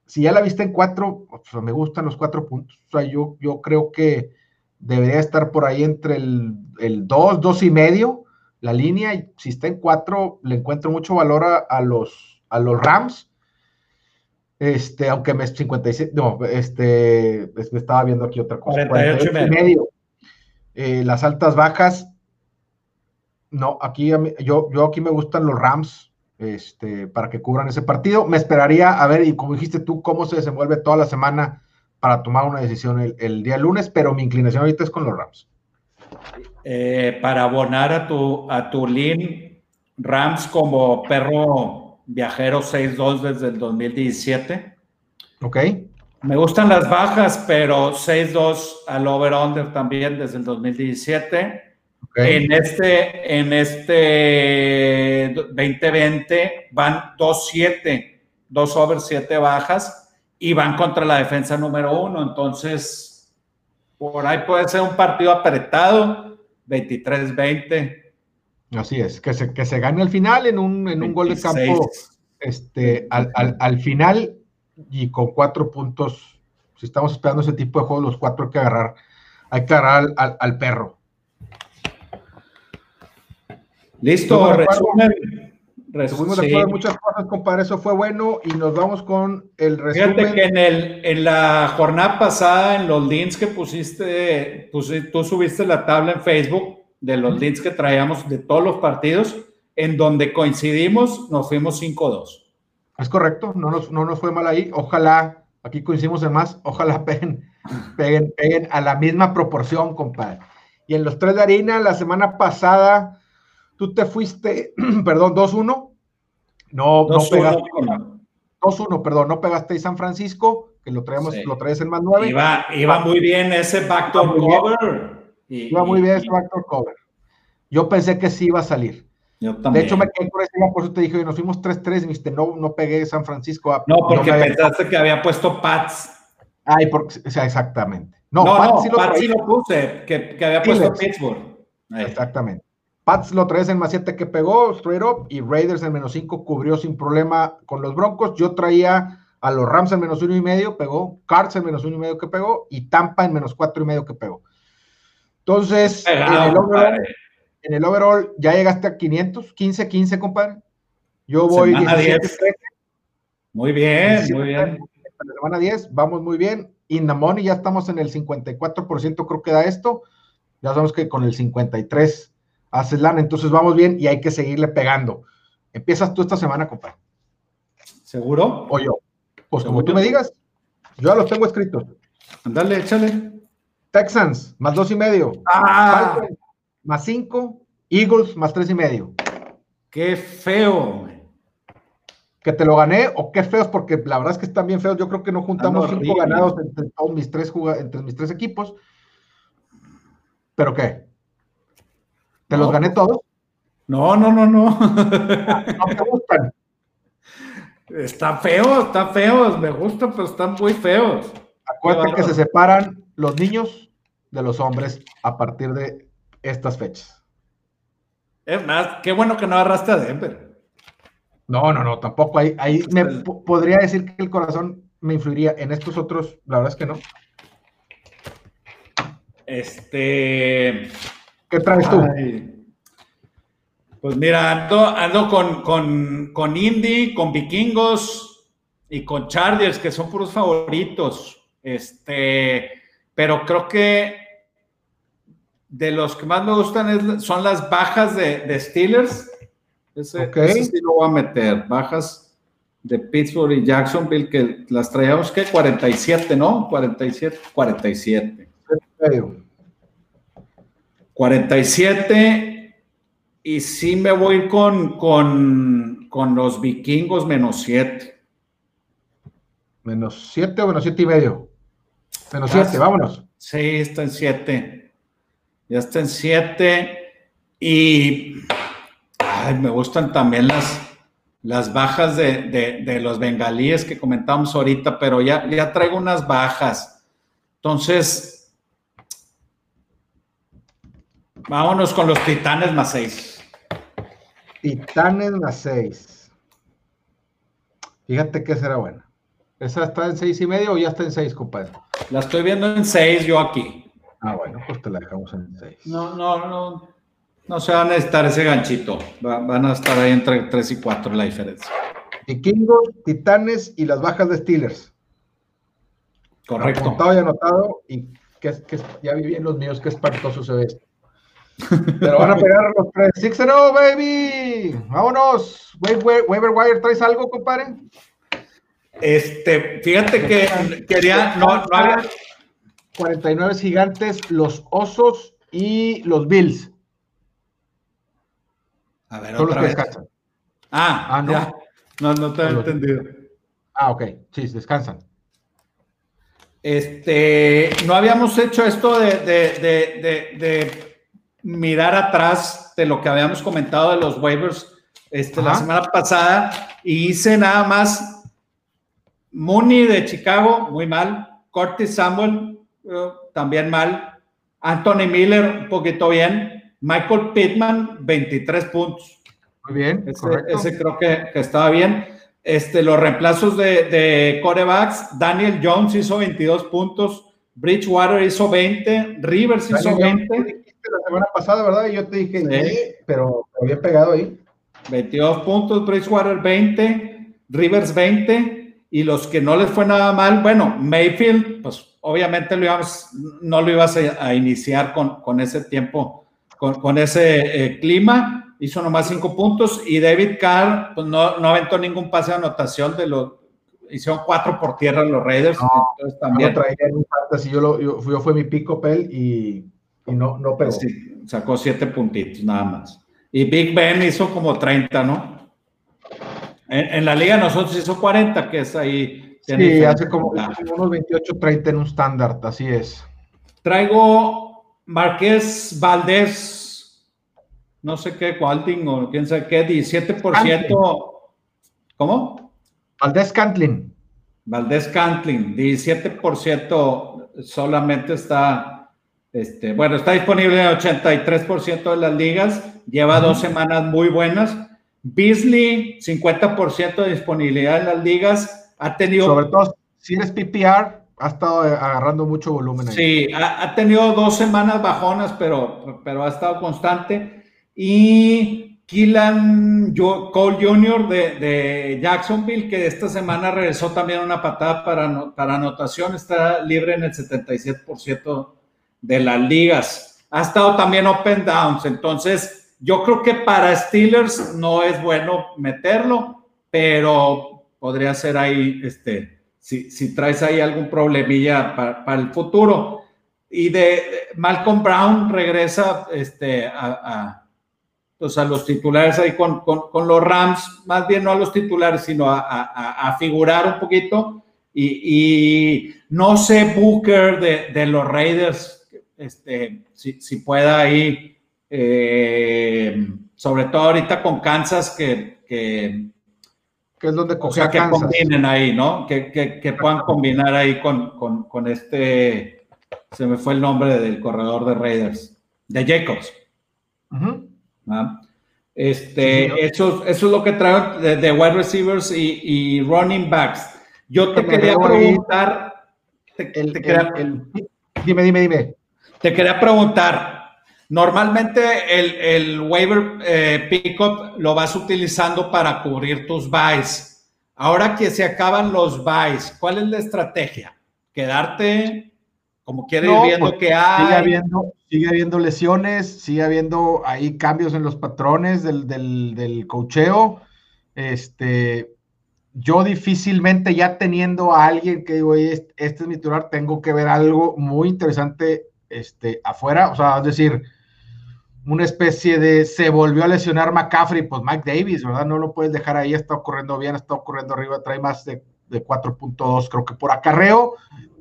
si ya la viste en cuatro, pues, me gustan los cuatro puntos. O sea, yo, yo creo que debería estar por ahí entre el, el dos, dos y medio, la línea. Y si está en cuatro, le encuentro mucho valor a, los, a los Rams. Este, aunque me 57, no, este, me estaba viendo aquí otra cosa. 48, y medio. Eh, las altas bajas, no, aquí yo, yo aquí me gustan los Rams, este, para que cubran ese partido. Me esperaría a ver, y como dijiste tú, cómo se desenvuelve toda la semana para tomar una decisión el, día lunes, pero mi inclinación ahorita es con los Rams. Eh, para abonar a tu, a tu lean, Rams como perro viajero 6-2 desde el 2017. Ok. Me gustan las bajas, pero 6-2 al over-under también desde el 2017. En este, en este 2020 van 2-7, 2 over 7 bajas y van contra la defensa número uno. Entonces, por ahí puede ser un partido apretado, 23-20. Así es, que se, que se gane al final en un, en un gol de campo este, al, al, final y con cuatro puntos. Si estamos esperando ese tipo de juegos, los cuatro hay que agarrar, hay que agarrar al, al perro. Listo, resumen. Resumen muchas cosas, compadre. Eso fue bueno y nos vamos con el resumen. Fíjate que en, el, en la jornada pasada, en los links que pusiste, tú subiste la tabla en Facebook de los leads que traíamos de todos los partidos, en donde coincidimos, nos fuimos 5-2. Es correcto, no nos, no nos fue mal ahí. Ojalá, aquí coincidimos en más, ojalá <laughs> peguen, peguen, peguen a la misma proporción, compadre. Y en los tres de harina, la semana pasada, tú te fuiste, <clears throat> perdón, 2-1. No, no pegaste. 2-1, perdón, no pegaste San Francisco, que lo traemos, lo traes en más 9. Iba, iba muy bien ese backdoor cover. Iba muy bien ese backdoor cover. Yo pensé que sí iba a salir. Yo también. De hecho, me quedé por ese por eso te dije, nos fuimos 3-3, viste, no, no pegué San Francisco. no, porque pensaste que había puesto Pats. Ay, porque, o sea, exactamente. No, Pats, sí, lo Pats sí lo puse, que, que había puesto Pittsburgh. Exactamente. Pats lo traes en más 7 que pegó, straight up, y Raiders en menos 5 cubrió sin problema con los Broncos. Yo traía a los Rams en menos uno y medio, pegó, Cards en menos uno y medio que pegó, y Tampa en menos cuatro y medio que pegó. Entonces, en, el overall, en, el overall, ya llegaste a 500, 15, 15, compadre. Yo voy 17, 13. Muy bien, muy bien. En la semana 10, vamos muy bien. In the money ya estamos en el 54%, creo que da esto. Ya sabemos que con el 53 haces lana, entonces vamos bien y hay que seguirle pegando. Empiezas tú esta semana, compadre. ¿Seguro? O yo. Pues como tú me digas, yo ya los tengo escritos. Dale, échale. Texans, más dos y medio. Ah. más cinco. Eagles, más tres y medio. Qué feo. Que te lo gané o qué feos, porque la verdad es que están bien feos. Yo creo que no juntamos cinco ganados entre todos mis tres, entre mis tres equipos. ¿Pero qué? ¿Te los gané todos? No, no, no, no. no te gustan. Está feo, está feos, me gusta, pero están muy feos. Acuérdate que se separan los niños de los hombres a partir de estas fechas. Es más, qué bueno que no agarraste a Denver. No, no, no, tampoco. Ahí, ahí me podría decir que el corazón me influiría. En estos otros, la verdad es que no. Este. ¿Qué traes tú? pues mira, ando, con, con, con Indy, con Vikingos y con Chargers, que son puros favoritos. Este, pero creo que de los que más me gustan son las bajas de, Steelers. Ese, sí lo voy a meter. Bajas de Pittsburgh y Jacksonville, que las traíamos, ¿qué? 47, ¿no? 47, 47. 47 y sí me voy con, con, con los vikingos menos 7. ¿Menos 7 o menos 7 y medio? Menos 7, vámonos. Sí, está en 7. Ya está en 7. Y ay, me gustan también las, las bajas de, de, de, los bengalíes que comentamos ahorita, pero ya, ya traigo unas bajas. Entonces, Vámonos con los Titanes más 6. Titanes más 6. Fíjate que será buena. ¿Esa está en 6 y medio o ya está en 6, compadre? La estoy viendo en 6 yo aquí. Ah, bueno, pues te la dejamos en 6. No, no, no. No se van a necesitar ese ganchito. van a estar ahí entre 3 y 4 la diferencia. Vikingos, Titanes y las bajas de Steelers. Correcto. Apuntado y anotado y que, que ya vi bien los míos, qué espantoso se ve esto. Pero van a <laughs> pegar los tres. 6 0, baby. Vámonos. Waiver Wire, ¿traes algo, compadre? Este, fíjate que quería. No, no había. 49 gigantes, los osos y los Bills. A ver, otra vez. Ah, ah, no. Ya. No, no te he entendido. Ah, ok. Sí, descansan. Este, no habíamos hecho esto de, de, de, de mirar atrás de lo que habíamos comentado de los waivers este, la semana pasada y hice nada más Mooney de Chicago, muy mal, Curtis Samuel, eh, también mal, Anthony Miller, un poquito bien, Michael Pittman, 23 puntos. Muy bien, ese, creo que, estaba bien. Este, los reemplazos de, de corebacks, Daniel Jones hizo 22 puntos, Bridgewater hizo 20, Rivers hizo 20 la semana pasada, ¿verdad? Y yo te dije, sí. pero había pegado ahí. 22 puntos, Bridgewater 20, Rivers 20, y los que no les fue nada mal, bueno, Mayfield, pues obviamente lo no lo ibas a, iniciar con, con, ese tiempo, con, con ese eh, clima, hizo nomás 5 puntos, y David Carr, pues no, no aventó ningún pase de anotación de los hicieron cuatro por tierra los Raiders. entonces también. traía en un yo, lo, yo, yo, fue mi pico pel y y no, no pegó. sacó siete puntitos nada más. Y Big Ben hizo como 30, ¿no? En, la liga nosotros hizo 40, que es ahí. Sí, hace como, unos 28, 30 en un estándar, así es. Traigo Marqués Valdés, no sé qué, Walding o quién sabe qué, 17%. ¿Cómo? Valdés Cantlin. Valdés Cantlin, 17% solamente está este, bueno, está disponible en el 83% de las ligas, lleva dos semanas muy buenas. Beasley, 50% de disponibilidad en las ligas, ha tenido... Sobre todo, si eres PPR, ha estado agarrando mucho volumen. Ahí. Sí, ha, tenido dos semanas bajonas, pero, pero ha estado constante. Y Killan Cole Jr. De, de, Jacksonville, que esta semana regresó también una patada para, para anotación, está libre en el 77% de las ligas. Ha estado también open downs, entonces yo creo que para Steelers no es bueno meterlo, pero podría ser ahí, este, si, si traes ahí algún problemilla para, el futuro. Y de, Malcolm Brown regresa este, a, pues a los titulares ahí con, con, los Rams, más bien no a los titulares, sino a, a figurar un poquito. Y, y, no sé Booker de, de los Raiders, este, si, pueda ahí, eh, sobre todo ahorita con Kansas, que, que es donde coge que combinen ahí, ¿no? Que, puedan combinar ahí con, este, se me fue el nombre del corredor de Raiders, de Jacobs. ¿Ah? Este, eso, eso es lo que traen de, wide receivers y, running backs. Yo te quería preguntar. dime, dime, dime. Te quería preguntar. Normalmente el, el waiver eh, pickup lo vas utilizando para cubrir tus buys. Ahora que se acaban los buys, ¿cuál es la estrategia? ¿Quedarte como quiere viendo pues, que hay? Sigue habiendo, sigue habiendo lesiones, sigue habiendo ahí cambios en los patrones del, del, del cocheo. Este, yo difícilmente ya teniendo a alguien que digo, este, este es mi titular, tengo que ver algo muy interesante este, afuera. O sea, es decir, una especie de se volvió a lesionar McCaffrey, pues Mike Davis, ¿verdad? No lo puedes dejar ahí, está ocurriendo bien, está ocurriendo arriba, trae más de, 4.2, creo que por acarreo,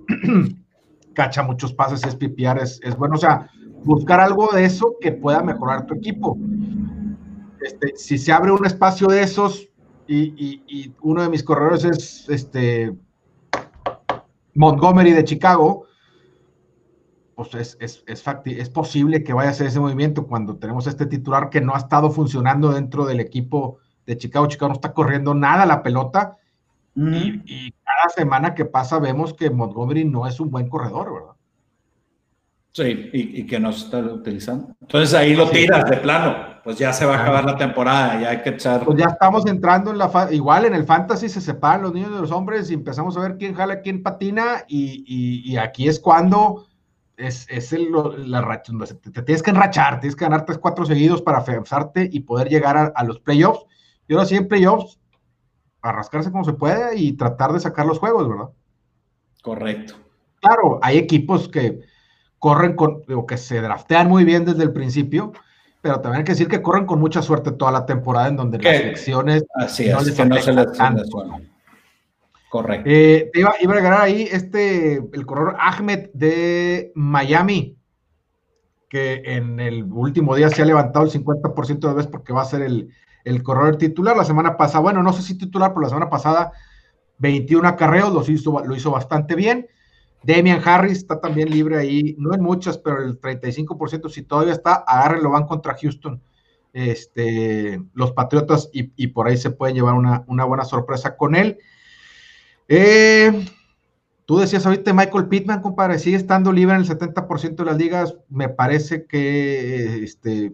<clears throat> cacha muchos pases, es PPR, es, bueno, o sea, buscar algo de eso que pueda mejorar tu equipo. Este, si se abre un espacio de esos y, y uno de mis corredores es este Montgomery de Chicago, pues es, es, es, es posible que vaya a hacer ese movimiento cuando tenemos este titular que no ha estado funcionando dentro del equipo de Chicago. Chicago no está corriendo nada la pelota y, cada semana que pasa vemos que Montgomery no es un buen corredor, ¿verdad? Sí, y, que no se está utilizando. Entonces ahí lo tiras de plano, pues ya se va a acabar la temporada, ya hay que echar. Pues ya estamos entrando en la. Igual en el fantasy se separan los niños de los hombres y empezamos a ver quién jala, quién patina, y, y aquí es cuando es, es el, la racha, te, te, tienes que enrachar, tienes que ganar tres, cuatro seguidos para afianzarte y poder llegar a, los playoffs. Y ahora sí en playoffs, a rascarse como se puede y tratar de sacar los juegos, ¿verdad? Correcto. Claro, hay equipos que corren con, o que se draftean muy bien desde el principio, pero también hay que decir que corren con mucha suerte toda la temporada en donde las elecciones así no, que no se les Correcto. Eh, iba, a agregar ahí este, el corredor Ahmed de Miami, que en el último día se ha levantado el 50% de veces porque va a ser el, el corredor titular. La semana pasada, bueno, no sé si titular, pero la semana pasada 21 acarreos, lo hizo, lo hizo bastante bien. Damian Harris está también libre ahí, no en muchas, pero el 35%, si todavía está, agárrenlo, van contra Houston, este, los Patriotas, y, y por ahí se pueden llevar una, una buena sorpresa con él. Eh, tú decías ahorita Michael Pittman, compadre, sigue estando libre en el 70% de las ligas. Me parece que este,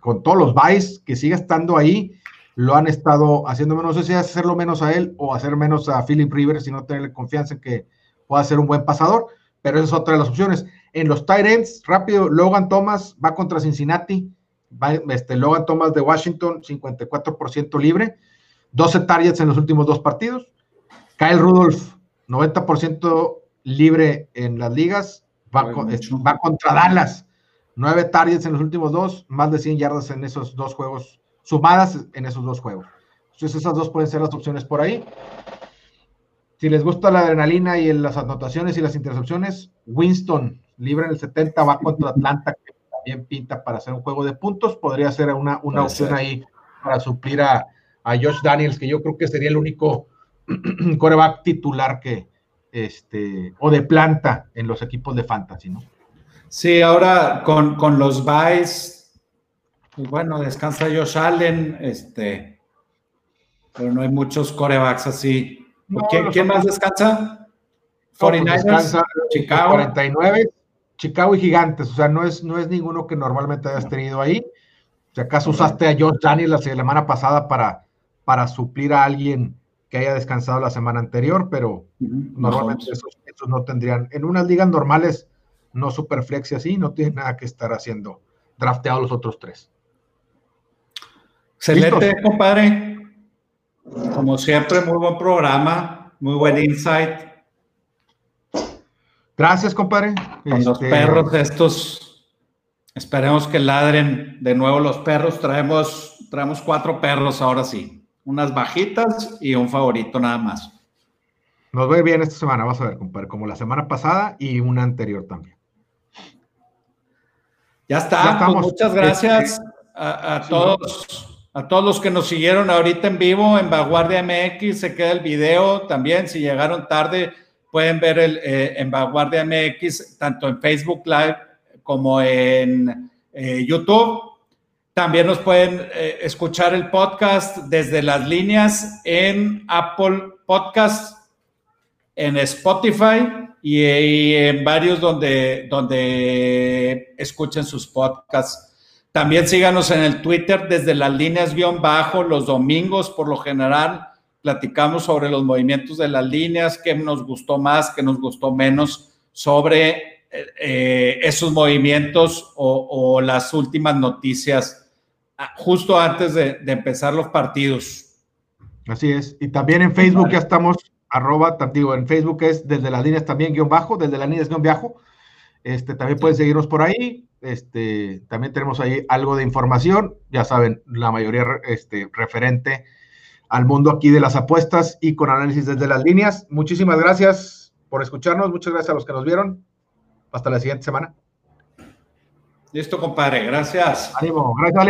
con todos los buys que sigue estando ahí, lo han estado haciendo menos. No sé si hacerlo menos a él o hacer menos a Philip Rivers y no tenerle confianza en que pueda ser un buen pasador, pero esa es otra de las opciones. En los tight ends, rápido, Logan Thomas va contra Cincinnati. este, Logan Thomas de Washington, 54% libre. 12 targets en los últimos dos partidos. Kyle Rudolph, 90% libre en las ligas, va, contra Dallas. Nueve targets en los últimos dos, más de 100 yardas en esos dos juegos, sumadas en esos dos juegos. Entonces esas dos pueden ser las opciones por ahí. Si les gusta la adrenalina y las anotaciones y las intercepciones, Winston, libre en el 70, va contra Atlanta, que también pinta para hacer un juego de puntos. Podría ser una, una opción ahí para suplir a, a Josh Daniels, que yo creo que sería el único <clears throat> coreback titular que, este, o de planta en los equipos de fantasy, ¿no? Sí, ahora con, los buys, pues bueno, descansa Josh Allen, este, pero no hay muchos corebacks así. ¿Quién, más descansa? 49ers, pues Chicago. 49, Chicago y Gigantes, o sea, no es, no es ninguno que normalmente hayas tenido ahí. Si acaso usaste a Josh Daniels la semana pasada para, para suplir a alguien que haya descansado la semana anterior, pero normalmente esos, no tendrían, en unas ligas normales, no super flexi así, no tiene nada que estar haciendo drafteados los otros tres. Excelente, compadre. Como siempre, muy buen programa, muy buen insight. Gracias, compadre. Con los este, perros estos, esperemos que ladren de nuevo los perros. Traemos, traemos cuatro perros ahora sí unas bajitas y un favorito nada más. Nos ve bien esta semana, vas a ver, compadre, como la semana pasada y una anterior también. Ya está, pues muchas gracias a, todos, A todos los que nos siguieron ahorita en vivo en Vanguardia MX, se queda el video también. Si llegaron tarde, pueden ver el, eh, en Vanguardia MX, tanto en Facebook Live como en eh, YouTube. También nos pueden eh, escuchar el podcast desde las líneas en Apple Podcast, en Spotify y, en varios donde, donde escuchen sus podcasts. También síganos en el Twitter desde las líneas guion bajo los domingos por lo general. Platicamos sobre los movimientos de las líneas, qué nos gustó más, qué nos gustó menos sobre eh, esos movimientos o, las últimas noticias justo antes de, empezar los partidos. Así es. Y también en Facebook ya estamos, arroba, digo, en Facebook es desde las líneas también guion bajo, desde las líneas guion bajo. Este, también pueden seguirnos por ahí. Este, también tenemos ahí algo de información, ya saben, la mayoría este, referente al mundo aquí de las apuestas y con análisis desde las líneas. Muchísimas gracias por escucharnos, muchas gracias a los que nos vieron. Hasta la siguiente semana. Listo, compadre, gracias. Ánimo, gracias.